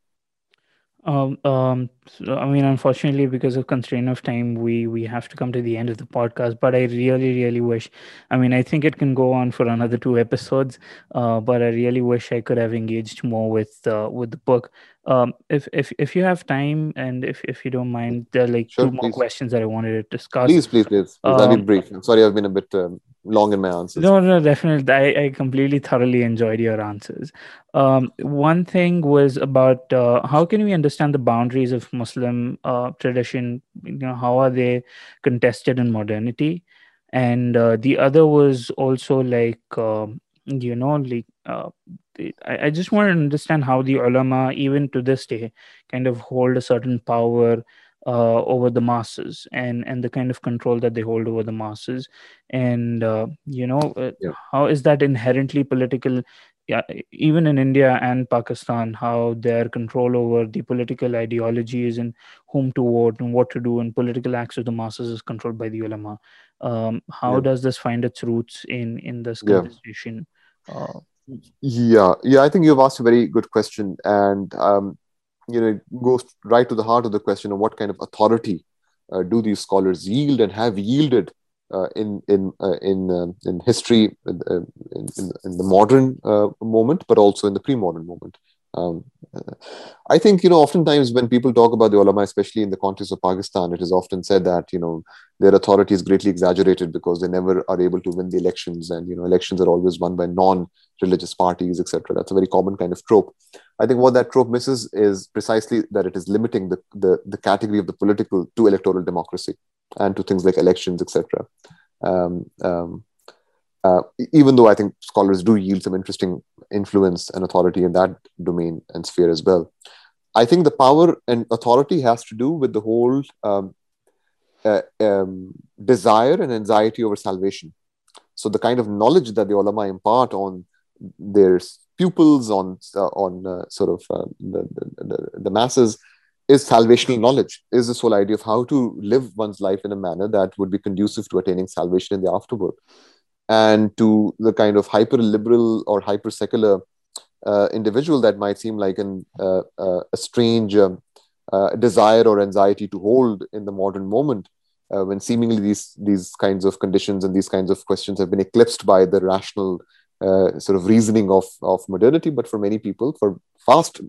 Um, um, I mean, unfortunately, because of constraint of time, we we have to come to the end of the podcast. But I really, really wish. I mean, I think it can go on for another two episodes. Uh, but I really wish I could have engaged more with uh, with the book. Um, if if if you have time and if if you don't mind, there are like sure, two more questions that I wanted to discuss. Please, please, please. please. Um, I'll be brief. I'm sorry, I've been a bit um, long in my answers. No, no, definitely. I, I completely thoroughly enjoyed your answers. Um, one thing was about uh, how can we understand the boundaries of Muslim uh, tradition? You know, how are they contested in modernity? And uh, the other was also like, um, you know, like uh, I, I just want to understand how the ulama, even to this day, kind of hold a certain power uh, over the masses and and the kind of control that they hold over the masses and uh, you know uh, yeah. how is that inherently political yeah, even in India and Pakistan, how their control over the political ideologies and whom to vote and what to do and political acts of the masses is controlled by the ulama. Um, how yeah. does this find its roots in in this conversation? Yeah. Uh, yeah, yeah. I think you've asked a very good question, and um, you know, goes right to the heart of the question of what kind of authority uh, do these scholars yield and have yielded uh, in in uh, in uh, in history uh, in, in, in, the modern uh, moment, but also in the pre-modern moment. Um, I think you know oftentimes when people talk about the ulama, especially in the context of Pakistan, it is often said that you know their authority is greatly exaggerated because they never are able to win the elections, and you know elections are always won by non-religious parties, etc. That's a very common kind of trope. I think what that trope misses is precisely that it is limiting the the, the category of the political to electoral democracy and to things like elections, etc. Um, um, uh, even though I think scholars do yield some interesting influence and authority in that domain and sphere as well. I think the power and authority has to do with the whole um, uh, um, desire and anxiety over salvation. So the kind of knowledge that the ulama impart on their pupils, on uh, on uh, sort of uh, the, the, the masses, is salvational knowledge. Is this whole idea of how to live one's life in a manner that would be conducive to attaining salvation in the afterworld and to the kind of hyper liberal or hyper secular uh, individual that might seem like an, uh, uh, a strange um, uh, desire or anxiety to hold in the modern moment uh, when seemingly these these kinds of conditions and these kinds of questions have been eclipsed by the rational uh, sort of reasoning of, of modernity. But for many people for vast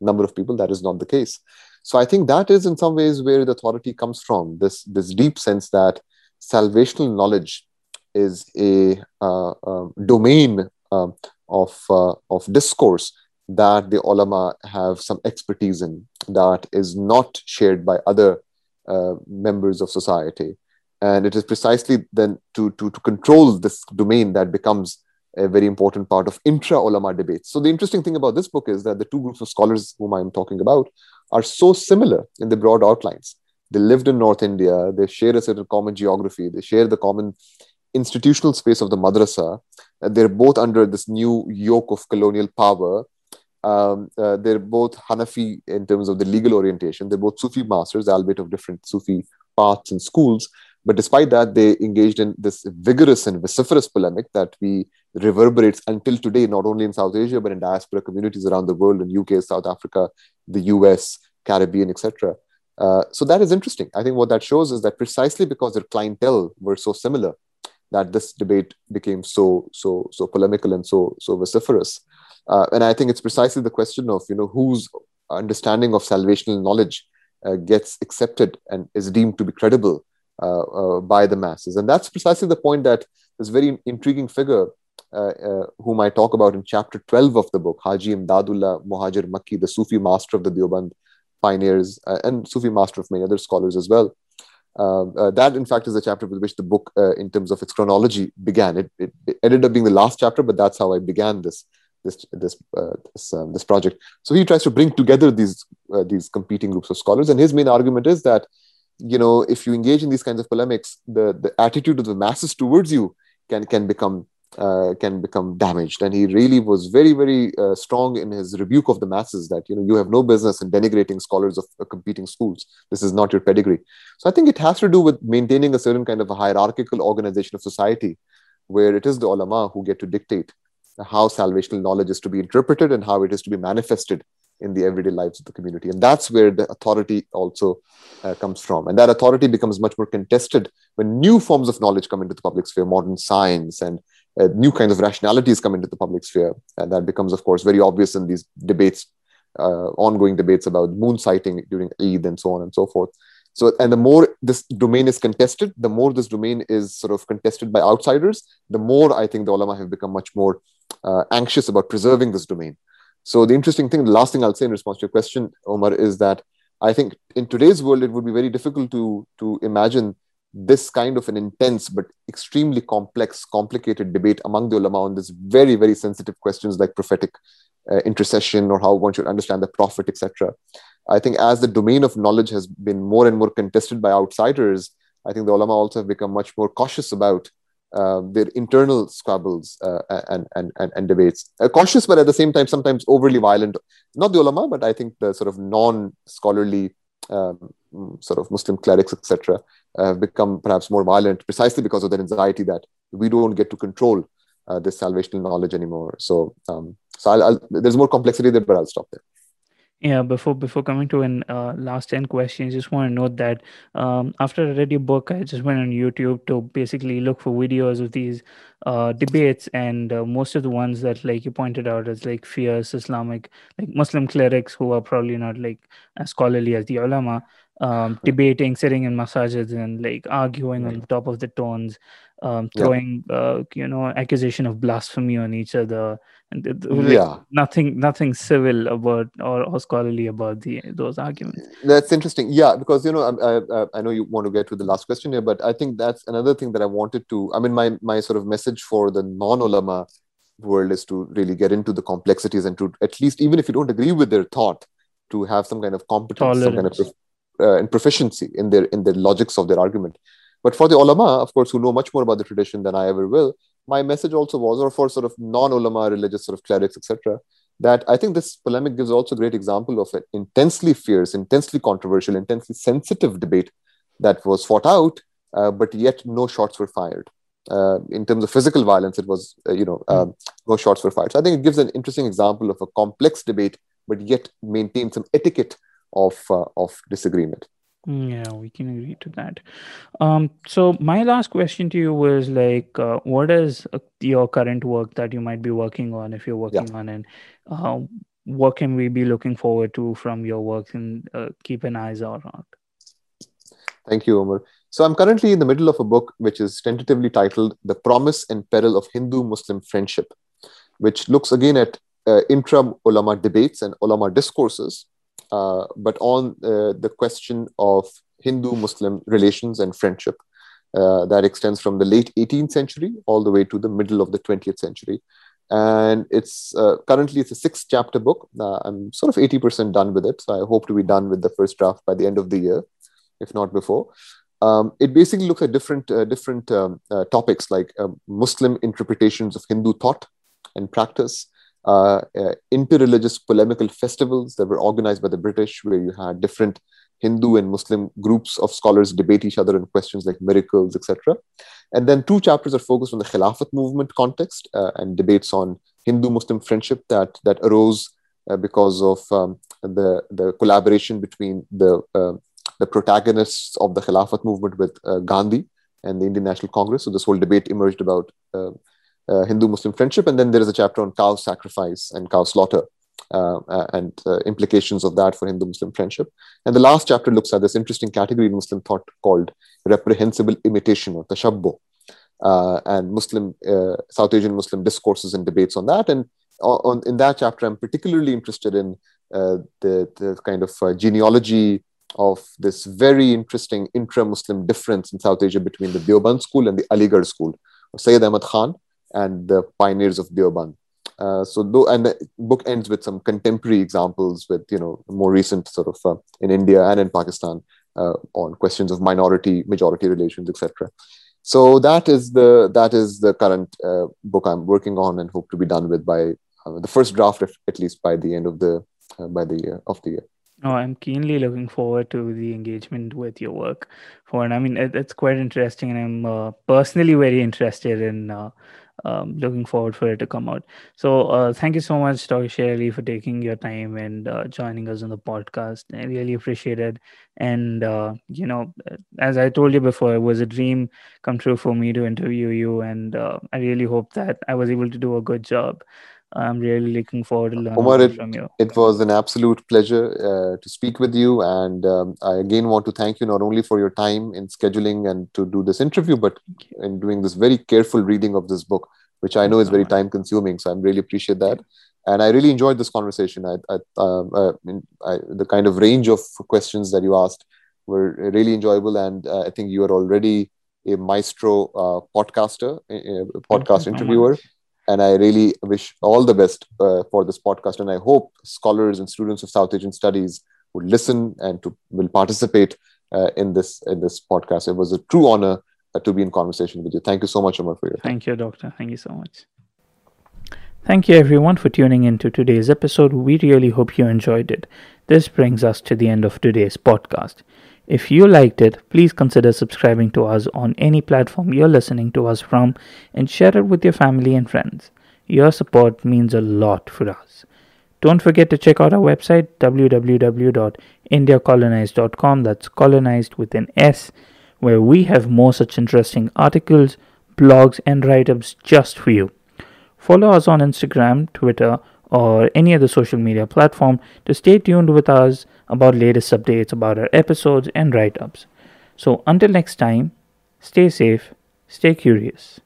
number of people that is not the case. So i think that is in some ways where the authority comes from this this deep sense that salvational knowledge is a uh, uh, domain um, of, uh, of discourse that the ulama have some expertise in that is not shared by other uh, members of society. And it is precisely then to, to, to control this domain that becomes a very important part of intra ulama debates. So, the interesting thing about this book is that the two groups of scholars whom I'm talking about are so similar in the broad outlines. They lived in North India, they share a certain common geography, they share the common institutional space of the madrasa. Uh, they're both under this new yoke of colonial power. Um, uh, they're both Hanafi in terms of the legal orientation. They're both Sufi masters, albeit of different Sufi paths and schools. But despite that, they engaged in this vigorous and vociferous polemic that we reverberates until today, not only in South Asia, but in diaspora communities around the world, in UK, South Africa, the US, Caribbean, etc. Uh, so that is interesting. I think what that shows is that precisely because their clientele were so similar, that this debate became so so so polemical and so so vociferous. Uh, and I think it's precisely the question of you know whose understanding of salvational knowledge uh, gets accepted and is deemed to be credible uh, uh by the masses. And that's precisely the point that this very intriguing figure, uh, uh, whom I talk about in chapter 12 of the book, Haji Imdadullah Muhajir Makki, the Sufi master of the Deoband pioneers and Sufi master of many other scholars as well. Um, uh, that, in fact, is the chapter with which the book, uh, in terms of its chronology, began. It, it, it, ended up being the last chapter, but that's how I began this this this uh, this, um, this, project. So he tries to bring together these uh, these competing groups of scholars, and his main argument is that you know if you engage in these kinds of polemics, the the attitude of the masses towards you can can become uh, can become damaged. And he really was very, very uh, strong in his rebuke of the masses that, you know, you have no business in denigrating scholars of uh, competing schools. This is not your pedigree. So I think it has to do with maintaining a certain kind of a hierarchical organization of society where it is the ulama who get to dictate how salvational knowledge is to be interpreted and how it is to be manifested in the everyday lives of the community. And that's where the authority also uh, comes from. And that authority becomes much more contested when new forms of knowledge come into the public sphere, modern science and uh, new kinds of rationalities come into the public sphere. And that becomes, of course, very obvious in these debates, uh, ongoing debates about moon sighting during Eid and so on and so forth. So, and the more this domain is contested, the more this domain is sort of contested by outsiders, the more I think the ulama have become much more uh, anxious about preserving this domain. So, the interesting thing, the last thing I'll say in response to your question, Omar, is that I think in today's world, it would be very difficult to, to imagine this kind of an intense but extremely complex, complicated debate among the ulama on this very, very sensitive questions like prophetic uh, intercession or how one should understand the prophet, etc. I think as the domain of knowledge has been more and more contested by outsiders, I think the ulama also have become much more cautious about uh, their internal squabbles uh, and, and, and, and, debates. Uh, cautious, but at the same time, sometimes overly violent. Not the ulama, but I think the sort of non scholarly um, sort of Muslim clerics, etc., have become perhaps more violent precisely because of their anxiety that we don't get to control uh, this salvational knowledge anymore. So, um, so I'll, I'll, there's more complexity there, but I'll stop there. Yeah, before before coming to an uh, last ten questions, just want to note that um, after I read your book, I just went on YouTube to basically look for videos of these uh, debates, and uh, most of the ones that, like you pointed out, as like fierce Islamic, like Muslim clerics who are probably not like as scholarly as the ulama, um, debating, sitting in masajids and like arguing on the top of the tones, um, throwing yeah. uh, you know accusation of blasphemy on each other, and like, yeah, nothing nothing civil about or, or scholarly about the those arguments. That's interesting. Yeah, because you know I, I, I know you want to get to the last question here, but I think that's another thing that I wanted to. I mean, my my sort of message for the non ulama world is to really get into the complexities and to at least even if you don't agree with their thought to have some kind of competence Tolerance. some kind of uh, and proficiency in their in the logics of their argument. But for the ulama, of course, who know much more about the tradition than I ever will, my message also was, or for sort of non-ulama religious sort of clerics, etc., that I think this polemic gives also a great example of an intensely fierce, intensely controversial, intensely sensitive debate that was fought out, uh, but yet no shots were fired. Uh, in terms of physical violence, it was, uh, you know, um, no shots were fired. So I think it gives an interesting example of a complex debate, but yet maintain some etiquette of uh, of disagreement yeah we can agree to that. Um so my last question to you was like uh, what is uh, your current work that you might be working on if you're working yeah. on and uh, what can we be looking forward to from your work and uh, keep an eyes out on thank you omar so i'm currently in the middle of a book which is tentatively titled the promise and peril of hindu muslim friendship which looks again at uh, intra ulama debates and ulama discourses uh, but on uh, the question of Hindu Muslim relations and friendship uh, that extends from the late 18th century all the way to the middle of the 20th century. And it's uh, currently it's a six chapter book. Uh, I'm sort of 80% done with it. So I hope to be done with the first draft by the end of the year, if not before. Um, it basically looks at different different um, topics like Muslim interpretations of Hindu thought and practice, uh, uh, interreligious polemical festivals that were organized by the British, where you had different Hindu and Muslim groups of scholars debate each other on questions like miracles, etc. And then two chapters are focused on the Khilafat movement context uh, and debates on Hindu-Muslim friendship that that arose uh, because of um, the the collaboration between the uh, the protagonists of the Khilafat movement with Gandhi and the Indian National Congress. So this whole debate emerged about uh, Hindu Muslim friendship. And then there is a chapter on cow sacrifice and cow slaughter uh, uh, and implications of that for Hindu Muslim friendship. And the last chapter looks at this interesting category in Muslim thought called reprehensible imitation or tashabbuh. Uh, and Muslim, uh, South Asian Muslim discourses and debates on that. And on, in that chapter, I'm particularly interested in uh, the, the kind of genealogy of this very interesting intra-Muslim difference in South Asia between the Deoband school and the Aligarh school. Sayyid Ahmad Khan and the pioneers of Deoband. Uh, so though, and the book ends with some contemporary examples with you know more recent sort of uh, in India and in Pakistan uh, on questions of minority majority relations etc. So that is the that is the current uh, book I'm working on and hope to be done with by uh, the first draft at least by the end of the uh, by the year of the year. Oh, I'm keenly looking forward to the engagement with your work. For and I mean, it, it's quite interesting, and I'm personally very interested in um, looking forward for it to come out. So, uh, thank you so much, Dr. Sherali, for taking your time and uh, joining us on the podcast. I really appreciate it. And, uh, you know, as I told you before, it was a dream come true for me to interview you. And uh, I really hope that I was able to do a good job. I'm really looking forward to learning Omar, it, from you. It was an absolute pleasure uh, to speak with you. And um, I again want to thank you not only for your time in scheduling and to do this interview, but in doing this very careful reading of this book, which I know is very time consuming. So I really appreciate that. And I really enjoyed this conversation. I, I, um, uh, I, the kind of range of questions that you asked were really enjoyable. And uh, I think you are already a maestro uh, podcaster, a, a podcast interviewer. And I really wish all the best uh, for this podcast. And I hope scholars and students of South Asian studies would listen and to will participate uh, in this in this podcast. It was a true honor uh, to be in conversation with you. Thank you so much, Omar, for your. Thank you, Doctor. Thank you so much. Thank you, everyone, for tuning in to today's episode. We really hope you enjoyed it. This brings us to the end of today's podcast. If you liked it, please consider subscribing to us on any platform you're listening to us from and share it with your family and friends. Your support means a lot for us. Don't forget to check out our website www.indiacolonised.com, that's colonized with an S, where we have more such interesting articles, blogs, and write ups just for you. Follow us on Instagram, Twitter, or any other social media platform to stay tuned with us about latest updates about our episodes and write ups. So until next time, stay safe, stay curious.